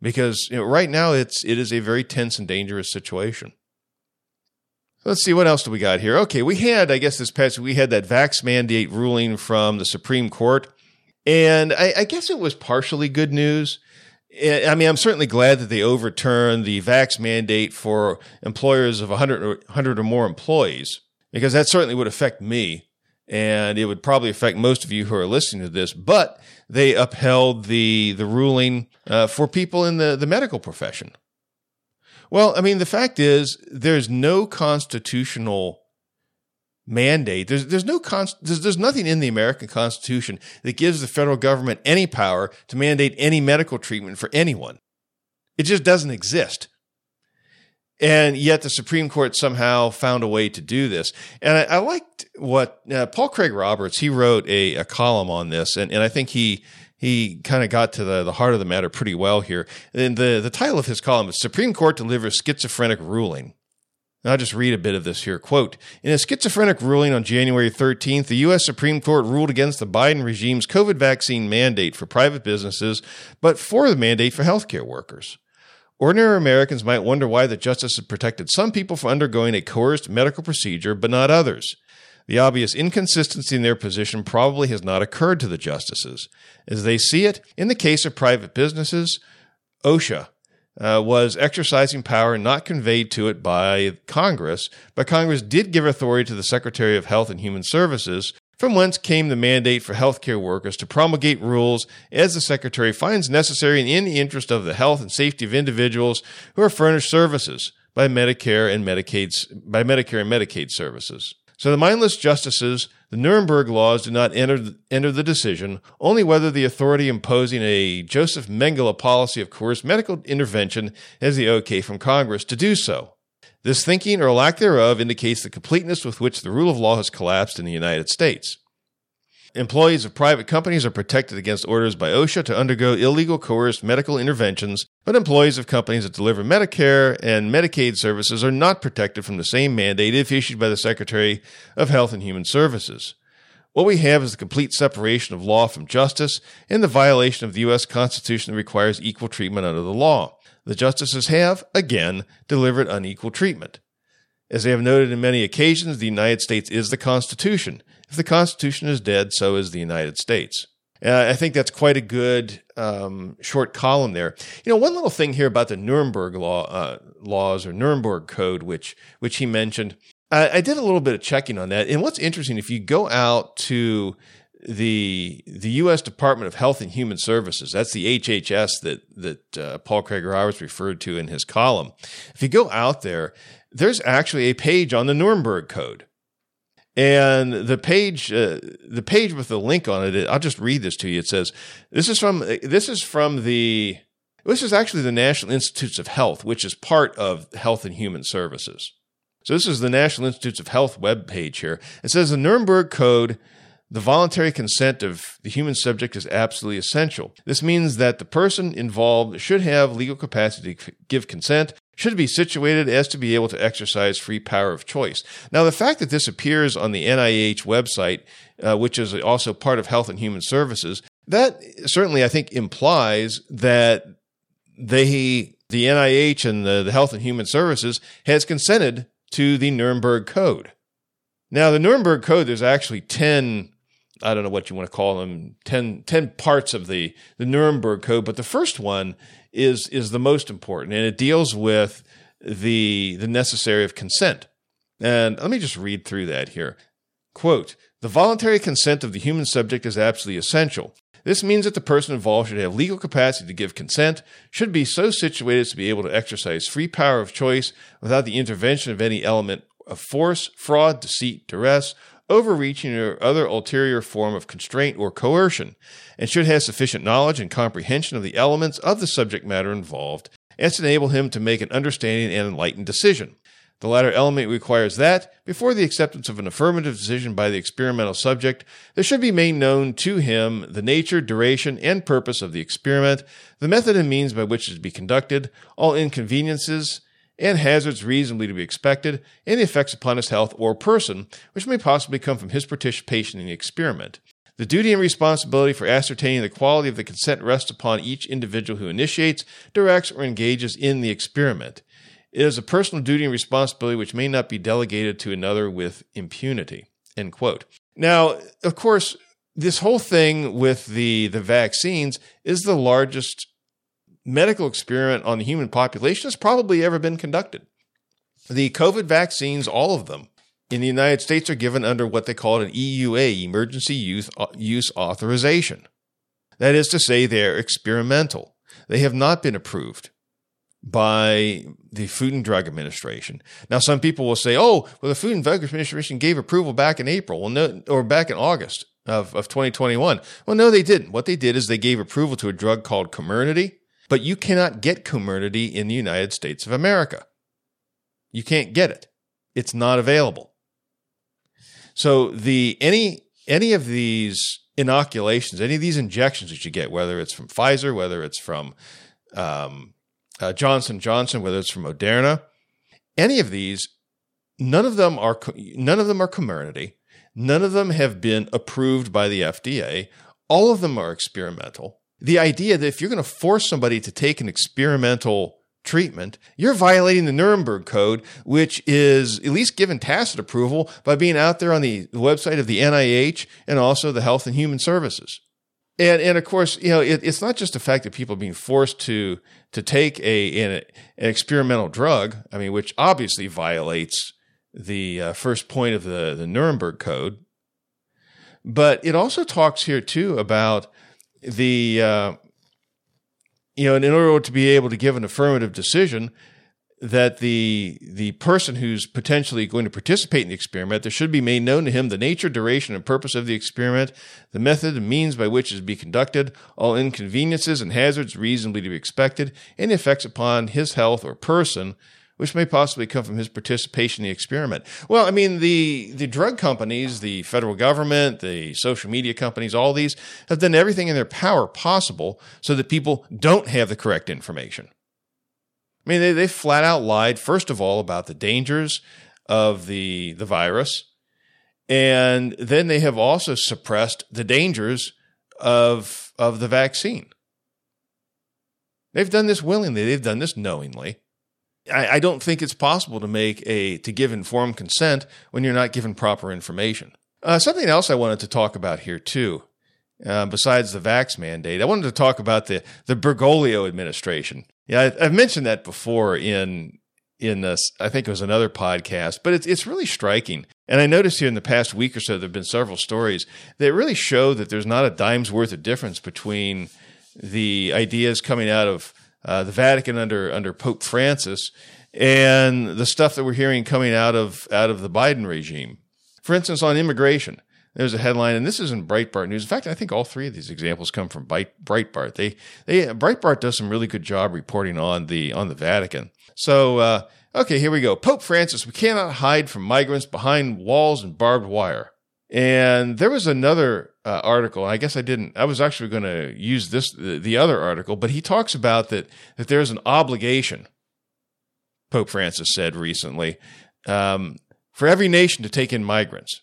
Because you know, right now it's it is a very tense and dangerous situation. Let's see what else do we got here. Okay, we had I guess this past we had that vax mandate ruling from the Supreme Court, and I, I guess it was partially good news. I mean, I'm certainly glad that they overturned the vax mandate for employers of 100 or, 100 or more employees, because that certainly would affect me. And it would probably affect most of you who are listening to this. But they upheld the, the ruling uh, for people in the, the medical profession. Well, I mean, the fact is, there's no constitutional mandate. There's there's no const, there's, there's nothing in the American Constitution that gives the federal government any power to mandate any medical treatment for anyone. It just doesn't exist. And yet the Supreme Court somehow found a way to do this. And I, I liked what uh, Paul Craig Roberts, he wrote a, a column on this. And, and I think he, he kind of got to the, the heart of the matter pretty well here. And the, the title of his column is Supreme Court Delivers Schizophrenic Ruling. I'll just read a bit of this here. Quote In a schizophrenic ruling on January 13th, the U.S. Supreme Court ruled against the Biden regime's COVID vaccine mandate for private businesses, but for the mandate for healthcare workers. Ordinary Americans might wonder why the justice has protected some people from undergoing a coerced medical procedure, but not others. The obvious inconsistency in their position probably has not occurred to the justices. As they see it, in the case of private businesses, OSHA, uh, was exercising power not conveyed to it by Congress, but Congress did give authority to the Secretary of Health and Human Services, from whence came the mandate for healthcare workers to promulgate rules as the Secretary finds necessary and in the interest of the health and safety of individuals who are furnished services by Medicare and Medicaid by Medicare and Medicaid services. So the mindless justices, the Nuremberg laws, do not enter, enter the decision, only whether the authority imposing a Joseph Mengele policy of coerced medical intervention has the okay from Congress to do so. This thinking or lack thereof indicates the completeness with which the rule of law has collapsed in the United States. Employees of private companies are protected against orders by OSHA to undergo illegal coerced medical interventions, but employees of companies that deliver Medicare and Medicaid services are not protected from the same mandate if issued by the Secretary of Health and Human Services. What we have is the complete separation of law from justice and the violation of the U.S. Constitution that requires equal treatment under the law. The justices have, again, delivered unequal treatment. As they have noted in many occasions, the United States is the Constitution. If the Constitution is dead, so is the United States. Uh, I think that's quite a good um, short column there. You know, one little thing here about the Nuremberg law uh, laws or Nuremberg Code, which which he mentioned. I, I did a little bit of checking on that, and what's interesting, if you go out to the the U.S. Department of Health and Human Services. That's the HHS that that uh, Paul Craig Roberts referred to in his column. If you go out there, there's actually a page on the Nuremberg Code, and the page, uh, the page with the link on it, I'll just read this to you. It says, "This is from this is from the this is actually the National Institutes of Health, which is part of Health and Human Services. So this is the National Institutes of Health web page here. It says the Nuremberg Code." The voluntary consent of the human subject is absolutely essential. This means that the person involved should have legal capacity to give consent should be situated as to be able to exercise free power of choice. Now, the fact that this appears on the NIH website, uh, which is also part of Health and Human Services, that certainly I think implies that they, the NIH and the, the Health and Human Services, has consented to the Nuremberg Code. Now, the Nuremberg Code, there's actually 10 I don't know what you want to call them, 10, 10, parts of the, the Nuremberg Code, but the first one is is the most important, and it deals with the the necessary of consent. And let me just read through that here. Quote, the voluntary consent of the human subject is absolutely essential. This means that the person involved should have legal capacity to give consent, should be so situated as to be able to exercise free power of choice without the intervention of any element of force, fraud, deceit, duress, overreaching, or other ulterior form of constraint or coercion, and should have sufficient knowledge and comprehension of the elements of the subject matter involved as to enable him to make an understanding and enlightened decision. The latter element requires that, before the acceptance of an affirmative decision by the experimental subject, there should be made known to him the nature, duration, and purpose of the experiment, the method and means by which it is to be conducted, all inconveniences and hazards reasonably to be expected, and the effects upon his health or person which may possibly come from his participation in the experiment. The duty and responsibility for ascertaining the quality of the consent rests upon each individual who initiates, directs, or engages in the experiment. It is a personal duty and responsibility which may not be delegated to another with impunity. End quote. Now, of course, this whole thing with the, the vaccines is the largest medical experiment on the human population that's probably ever been conducted. The COVID vaccines, all of them, in the United States are given under what they call an EUA, Emergency Use, uh, Use Authorization. That is to say, they're experimental. They have not been approved by the Food and Drug Administration. Now, some people will say, oh, well, the Food and Drug Administration gave approval back in April, well, no, or back in August of, of 2021. Well, no, they didn't. What they did is they gave approval to a drug called Comirnaty, but you cannot get Comirnaty in the United States of America. You can't get it. It's not available. So the any any of these inoculations, any of these injections that you get, whether it's from Pfizer, whether it's from um, uh, Johnson Johnson, whether it's from Moderna, any of these, none of them are none of them are Comirnaty. None of them have been approved by the FDA. All of them are experimental. The idea that if you're going to force somebody to take an experimental treatment, you're violating the Nuremberg Code, which is at least given tacit approval by being out there on the website of the NIH and also the Health and Human Services. And and of course, you know, it, it's not just the fact that people are being forced to to take a an, an experimental drug. I mean, which obviously violates the uh, first point of the the Nuremberg Code. But it also talks here too about the uh, you know, in order to be able to give an affirmative decision, that the the person who's potentially going to participate in the experiment, there should be made known to him the nature, duration, and purpose of the experiment, the method and means by which it is to be conducted, all inconveniences and hazards reasonably to be expected, the effects upon his health or person, which may possibly come from his participation in the experiment. Well, I mean, the the drug companies, the federal government, the social media companies, all these have done everything in their power possible so that people don't have the correct information. I mean, they, they flat out lied, first of all, about the dangers of the, the virus. And then they have also suppressed the dangers of, of the vaccine. They've done this willingly. They've done this knowingly. I, I don't think it's possible to make a, to give informed consent when you're not given proper information. Uh, something else I wanted to talk about here too, uh, besides the vax mandate, I wanted to talk about the, the Bergoglio administration. Yeah, I, have mentioned that before in in this. I think it was another podcast, but it's it's really striking. And I noticed here in the past week or so, there have been several stories that really show that there's not a dime's worth of difference between the ideas coming out of uh, the Vatican under under Pope Francis and the stuff that we're hearing coming out of out of the Biden regime. For instance, on immigration, there's a headline, and this is in Breitbart News. In fact, I think all three of these examples come from Breitbart. They, they Breitbart does some really good job reporting on the on the Vatican. So, uh, okay, here we go. Pope Francis, we cannot hide from migrants behind walls and barbed wire. And there was another uh, article. I guess I didn't. I was actually going to use this the, the other article, but he talks about that that there's an obligation. Pope Francis said recently um, for every nation to take in migrants.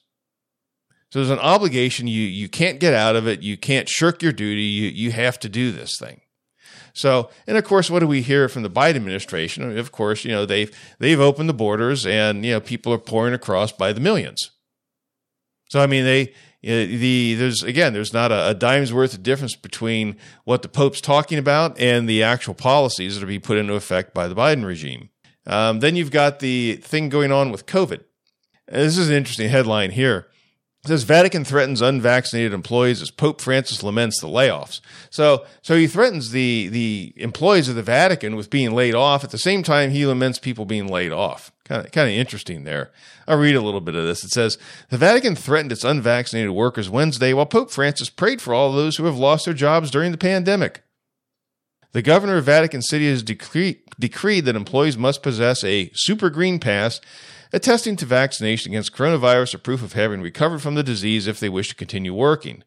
So there's an obligation. You you can't get out of it. You can't shirk your duty. You you have to do this thing. So, and of course, what do we hear from the Biden administration? Of course, you know they've they've opened the borders, and you know people are pouring across by the millions. So, I mean, they the there's again there's not a, a dime's worth of difference between what the Pope's talking about and the actual policies that are being put into effect by the Biden regime. Um, then you've got the thing going on with COVID. This is an interesting headline here. It says Vatican threatens unvaccinated employees as Pope Francis laments the layoffs. So, so he threatens the the employees of the Vatican with being laid off. At the same time, he laments people being laid off. Kind of, kind of interesting there. I'll read a little bit of this. It says the Vatican threatened its unvaccinated workers Wednesday, while Pope Francis prayed for all those who have lost their jobs during the pandemic. The governor of Vatican City has decree- decreed that employees must possess a super green pass attesting to vaccination against coronavirus or proof of having recovered from the disease if they wish to continue working.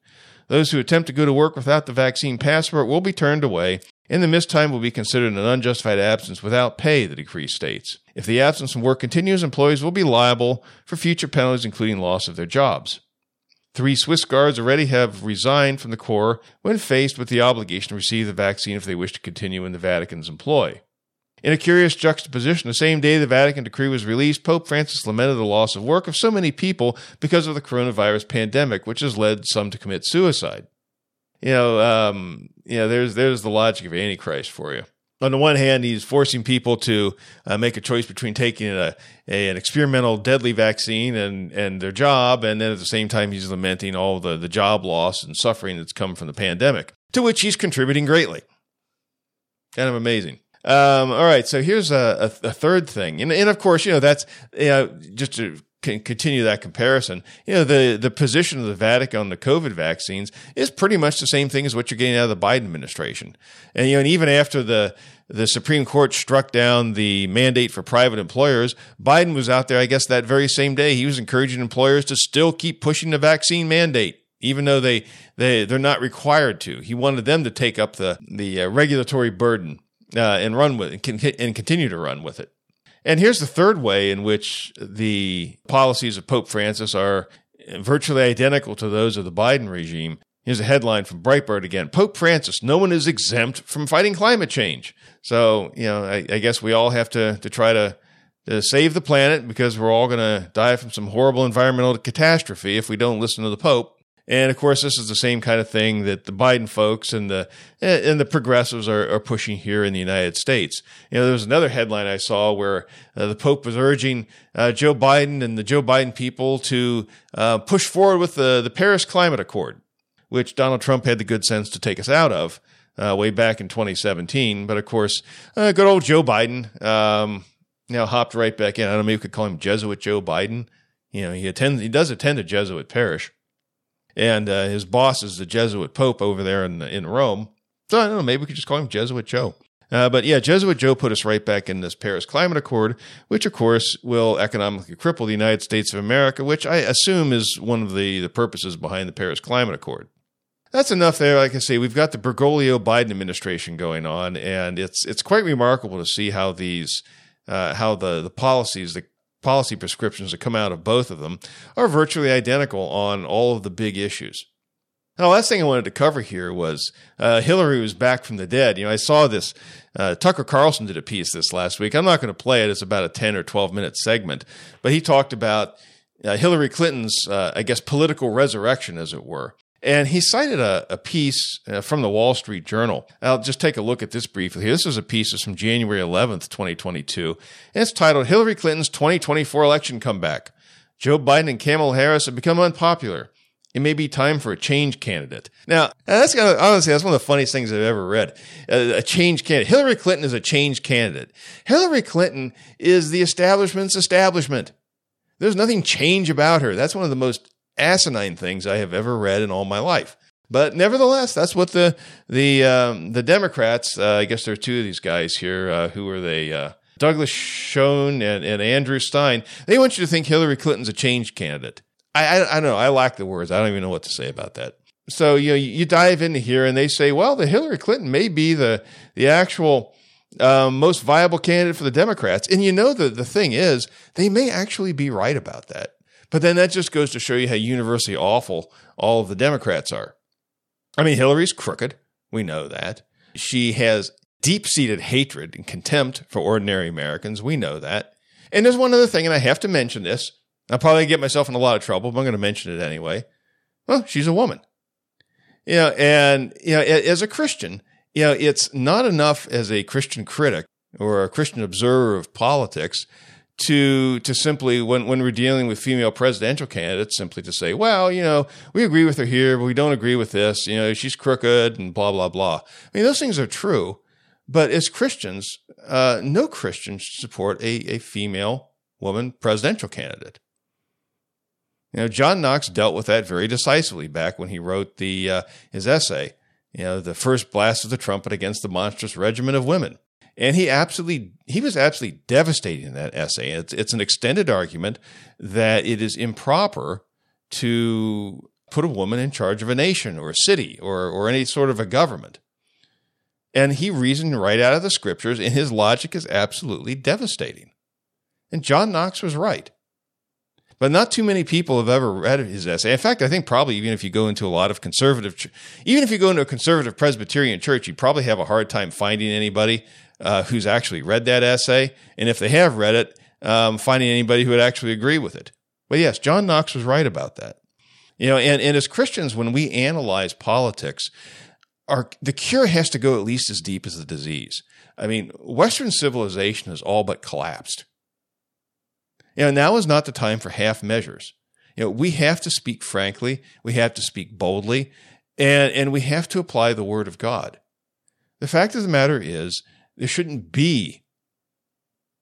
Those who attempt to go to work without the vaccine passport will be turned away, and the missed time will be considered an unjustified absence without pay, the decree states. If the absence from work continues, employees will be liable for future penalties, including loss of their jobs. Three Swiss guards already have resigned from the Corps when faced with the obligation to receive the vaccine if they wish to continue in the Vatican's employ. In a curious juxtaposition, the same day the Vatican decree was released, Pope Francis lamented the loss of work of so many people because of the coronavirus pandemic, which has led some to commit suicide. You know, um, you know, there's there's the logic of Antichrist for you. On the one hand, he's forcing people to uh, make a choice between taking a, a, an experimental deadly vaccine and, and their job, and then at the same time, he's lamenting all the, the job loss and suffering that's come from the pandemic, to which he's contributing greatly. Kind of amazing. Um, all right, so here's a, a, a, third thing, and, and of course, you know that's you know, just to continue that comparison. You know the the position of the Vatican on the COVID vaccines is pretty much the same thing as what you're getting out of the Biden administration, and you know, and even after the the Supreme Court struck down the mandate for private employers, Biden was out there, I guess, that very same day. He was encouraging employers to still keep pushing the vaccine mandate even though they they they're not required to. He wanted them to take up the the uh, regulatory burden uh, and run with it and continue to run with it. And here's the third way in which the policies of Pope Francis are virtually identical to those of the Biden regime. Here's a headline from Breitbart again Pope Francis, no one is exempt from fighting climate change. So, you know, I, I guess we all have to, to try to, to save the planet because we're all going to die from some horrible environmental catastrophe if we don't listen to the Pope. And of course, this is the same kind of thing that the Biden folks and the and the progressives are, are pushing here in the United States. You know, there was another headline I saw where uh, the Pope was urging uh, Joe Biden and the Joe Biden people to uh, push forward with the the Paris Climate Accord, which Donald Trump had the good sense to take us out of uh, way back in 2017. But of course, uh, good old Joe Biden, um, you know, hopped right back in. I don't know, maybe we could call him Jesuit Joe Biden. You know, he attends, he does attend a Jesuit parish and uh, his boss is the Jesuit Pope over there in in Rome. So I don't know, maybe we could just call him Jesuit Joe. Uh, but yeah, Jesuit Joe put us right back in this Paris Climate Accord, which of course will economically cripple the United States of America, which I assume is one of the, the purposes behind the Paris Climate Accord. That's enough there. Like I say, we've got the Bergoglio Biden administration going on, and it's it's quite remarkable to see how these uh, how the the policies, the policy prescriptions that come out of both of them are virtually identical on all of the big issues. Now, the last thing I wanted to cover here was uh, Hillary was back from the dead. You know, I saw this. Uh, Tucker Carlson did a piece this last week. I'm not going to play it. It's about a 10 or 12 minute segment, but he talked about uh, Hillary Clinton's, uh, I guess, political resurrection, as it were. And he cited a, a piece uh, from the Wall Street Journal. I'll just take a look at this briefly. This is a piece that's from January 11th, 2022. And it's titled Hillary Clinton's 2024 Election Comeback. Joe Biden and Kamala Harris have become unpopular. It may be time for a change candidate. Now, that's kind of, honestly, that's one of the funniest things I've ever read. A, a change candidate. Hillary Clinton is a change candidate. Hillary Clinton is the establishment's establishment. There's nothing change about her. That's one of the most asinine things I have ever read in all my life. But nevertheless, that's what the the um, the Democrats. Uh, I guess there are two of these guys here. Uh, who are they? Uh, Douglas Schoen and, and, Andrew Stein. They want you to think Hillary Clinton's a change candidate. I, I, I don't know. I lack the words. I don't even know what to say about that. So you know, you dive into here and they say, well, the Hillary Clinton may be the the actual um, most viable candidate for the Democrats. And you know, the the thing is, they may actually be right about that. But then that just goes to show you how universally awful all of the Democrats are. I mean, Hillary's crooked. We know that. She has deep seated hatred and contempt for ordinary Americans. We know that. And there's one other thing, and I have to mention this. I'll probably get myself in a lot of trouble, but I'm going to mention it anyway. Well, she's a woman. You know, and, you know, as a Christian, you know, it's not enough as a Christian critic or a Christian observer of politics to to simply when when we're dealing with female presidential candidates simply to say well you know we agree with her here but we don't agree with this. You know she's crooked and blah blah blah. I mean those things are true but as christians uh, no christian should support a, a female woman presidential candidate. You know john knox dealt with that very decisively back when he wrote the uh, his essay you know the first blast of the trumpet against the monstrous regiment of women and he absolutely he was absolutely devastating in that essay. It's it's an extended argument that it is improper to put a woman in charge of a nation or a city or or any sort of a government. And he reasoned right out of the scriptures, and his logic is absolutely devastating. And John Knox was right. But not too many people have ever read his essay. In fact, I think probably even if you go into a lot of conservative, even if you go into a conservative Presbyterian church, you'd probably have a hard time finding anybody uh, who's actually read that essay, and if they have read it, um, finding anybody who would actually agree with it. But yes, John Knox was right about that. You know, and, and as Christians, when we analyze politics, our the cure has to go at least as deep as the disease. I mean, Western civilization has all but collapsed. You know, now is not the time for half measures. You know, we have to speak frankly, we have to speak boldly, and, and we have to apply the word of God. The fact of the matter is, there shouldn't be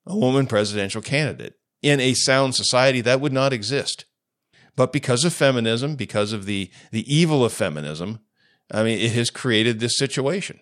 a woman presidential candidate. In a sound society, that would not exist. But because of feminism, because of the, the evil of feminism, I mean, it has created this situation.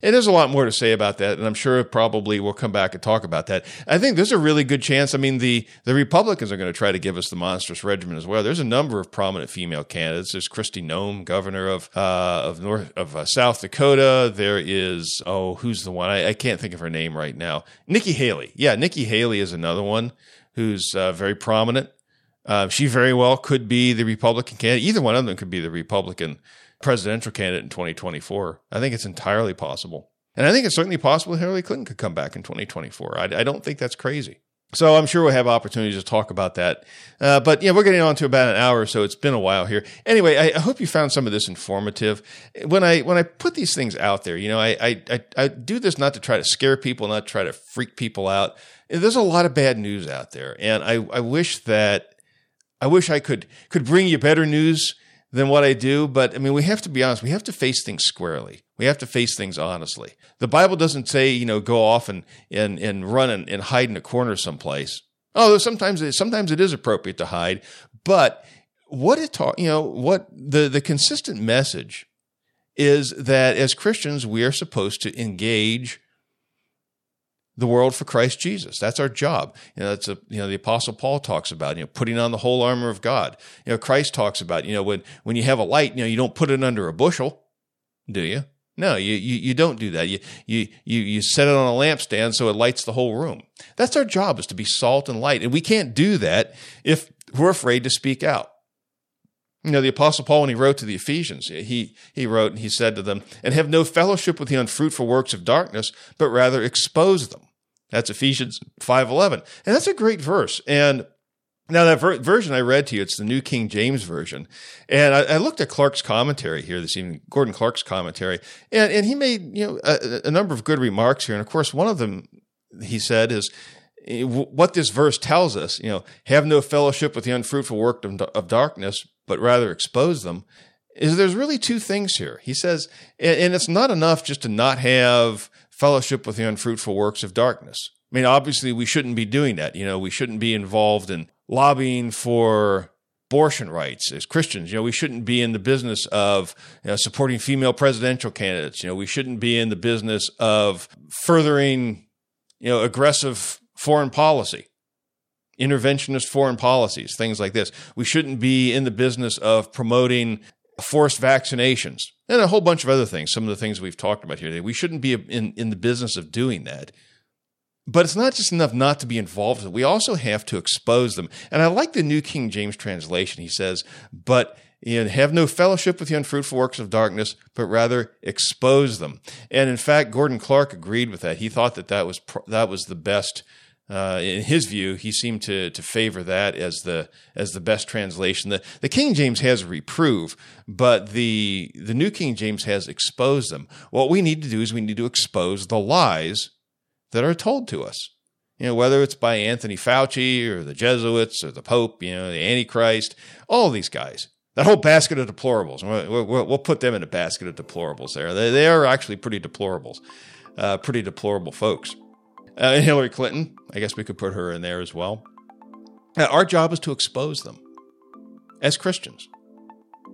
And there's a lot more to say about that, and I'm sure probably we'll come back and talk about that. I think there's a really good chance. I mean, the the Republicans are going to try to give us the monstrous regiment as well. There's a number of prominent female candidates. There's Kristi Noem, governor of uh, of North of uh, South Dakota. There is oh, who's the one? I, I, can't think of her name right now. Nikki Haley. Yeah, Nikki Haley is another one who's uh, very prominent. Uh, she very well could be the Republican candidate. Either one of them could be the Republican presidential candidate in 2024. I think it's entirely possible. And I think it's certainly possible Hillary Clinton could come back in 2024. I, I don't think that's crazy. So I'm sure we'll have opportunities to talk about that. Uh, but yeah, we're getting on to about an hour, so it's been a while here. Anyway, I, I, hope you found some of this informative. When I when I put these things out there, you know, I, I I do this not to try to scare people, not to try to freak people out. There's a lot of bad news out there, and I I wish that I wish I could could bring you better news than what I do. But I mean, we have to be honest. We have to face things squarely. We have to face things honestly. The Bible doesn't say, you know, go off and, and, and run and, and hide in a corner someplace. Although sometimes, it, sometimes it is appropriate to hide. But what it taught, you know, what the, the consistent message is that as Christians, we are supposed to engage the world for Christ Jesus. That's our job. You know, that's a, you know, the apostle Paul talks about, you know, putting on the whole armor of God. You know, Christ talks about, you know, when, when you have a light, you know, you don't put it under a bushel, do you? No, you, you, you don't do that. You, you, you, you set it on a lampstand so it lights the whole room. That's our job is to be salt and light. And we can't do that if we're afraid to speak out. You know, the apostle Paul, when he wrote to the Ephesians, he, he wrote and he said to them, and have no fellowship with the unfruitful works of darkness, but rather expose them. That's Ephesians 5:11. And that's a great verse. And now that ver- version I read to you, it's the New King James version, and I, I, looked at Clark's commentary here this evening, Gordon Clark's commentary, and, and he made you know a, a number of good remarks here, and of course one of them he said is eh, what this verse tells us, you know, have no fellowship with the unfruitful work of, of darkness, but rather expose them. Is there's really two things here. He says, and it's not enough just to not have fellowship with the unfruitful works of darkness. I mean, obviously, we shouldn't be doing that. You know, we shouldn't be involved in lobbying for abortion rights as Christians. You know, we shouldn't be in the business of you know, supporting female presidential candidates. You know, we shouldn't be in the business of furthering, you know, aggressive foreign policy, interventionist foreign policies, things like this. We shouldn't be in the business of promoting forced vaccinations, and a whole bunch of other things. Some of the things we've talked about here today. We shouldn't be in, in the business of doing that. But it's not just enough not to be involved. We also have to expose them. And I like the New King James translation. He says, but you know, have no fellowship with the unfruitful works of darkness, but rather expose them. And in fact, Gordon Clark agreed with that. He thought that that was, that was the best uh, in his view, he seemed to to favor that as the as the best translation. The the King James has reprove, but the the New King James has exposed them. What we need to do is we need to expose the lies that are told to us. You know, whether it's by Anthony Fauci or the Jesuits or the Pope, you know, the Antichrist, all these guys. That whole basket of deplorables. We'll, we'll, put them in a basket of deplorables there. They, they are actually pretty deplorables, uh, pretty deplorable folks. Uh, and Hillary Clinton, I guess we could put her in there as well. Uh, our job is to expose them as Christians.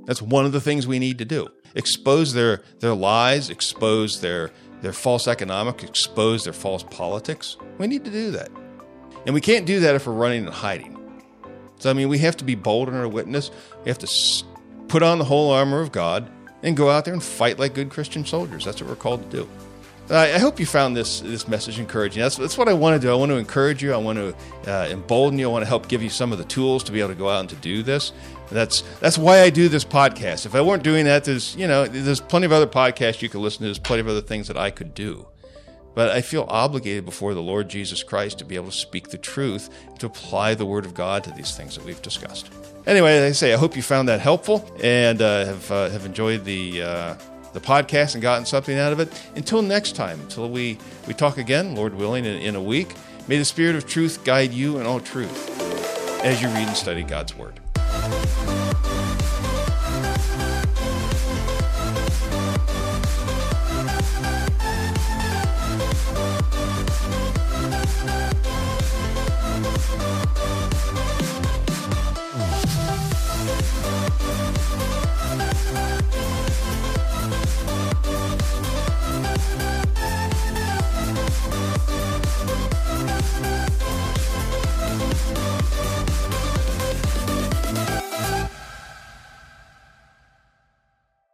That's one of the things we need to do. Expose their, their lies, expose their, their false economics, expose their false politics. We need to do that. And we can't do that if we're running and hiding. So, I mean, we have to be bold in our witness. We have to put on the whole armor of God and go out there and fight like good Christian soldiers. That's what we're called to do. I hope you found this this message encouraging. That's, that's what I want to do. I want to encourage you. I want to uh, embolden you. I want to help give you some of the tools to be able to go out and to do this. That's that's why I do this podcast. If I weren't doing that, there's you know there's plenty of other podcasts you could listen to. There's plenty of other things that I could do. But I feel obligated before the Lord Jesus Christ to be able to speak the truth, to apply the Word of God to these things that we've discussed. Anyway, I say, I hope you found that helpful and uh, have uh, have enjoyed the uh, the podcast and gotten something out of it. Until next time, until we we talk again, Lord willing, in, in a week. May the Spirit of Truth guide you in all truth as you read and study God's Word.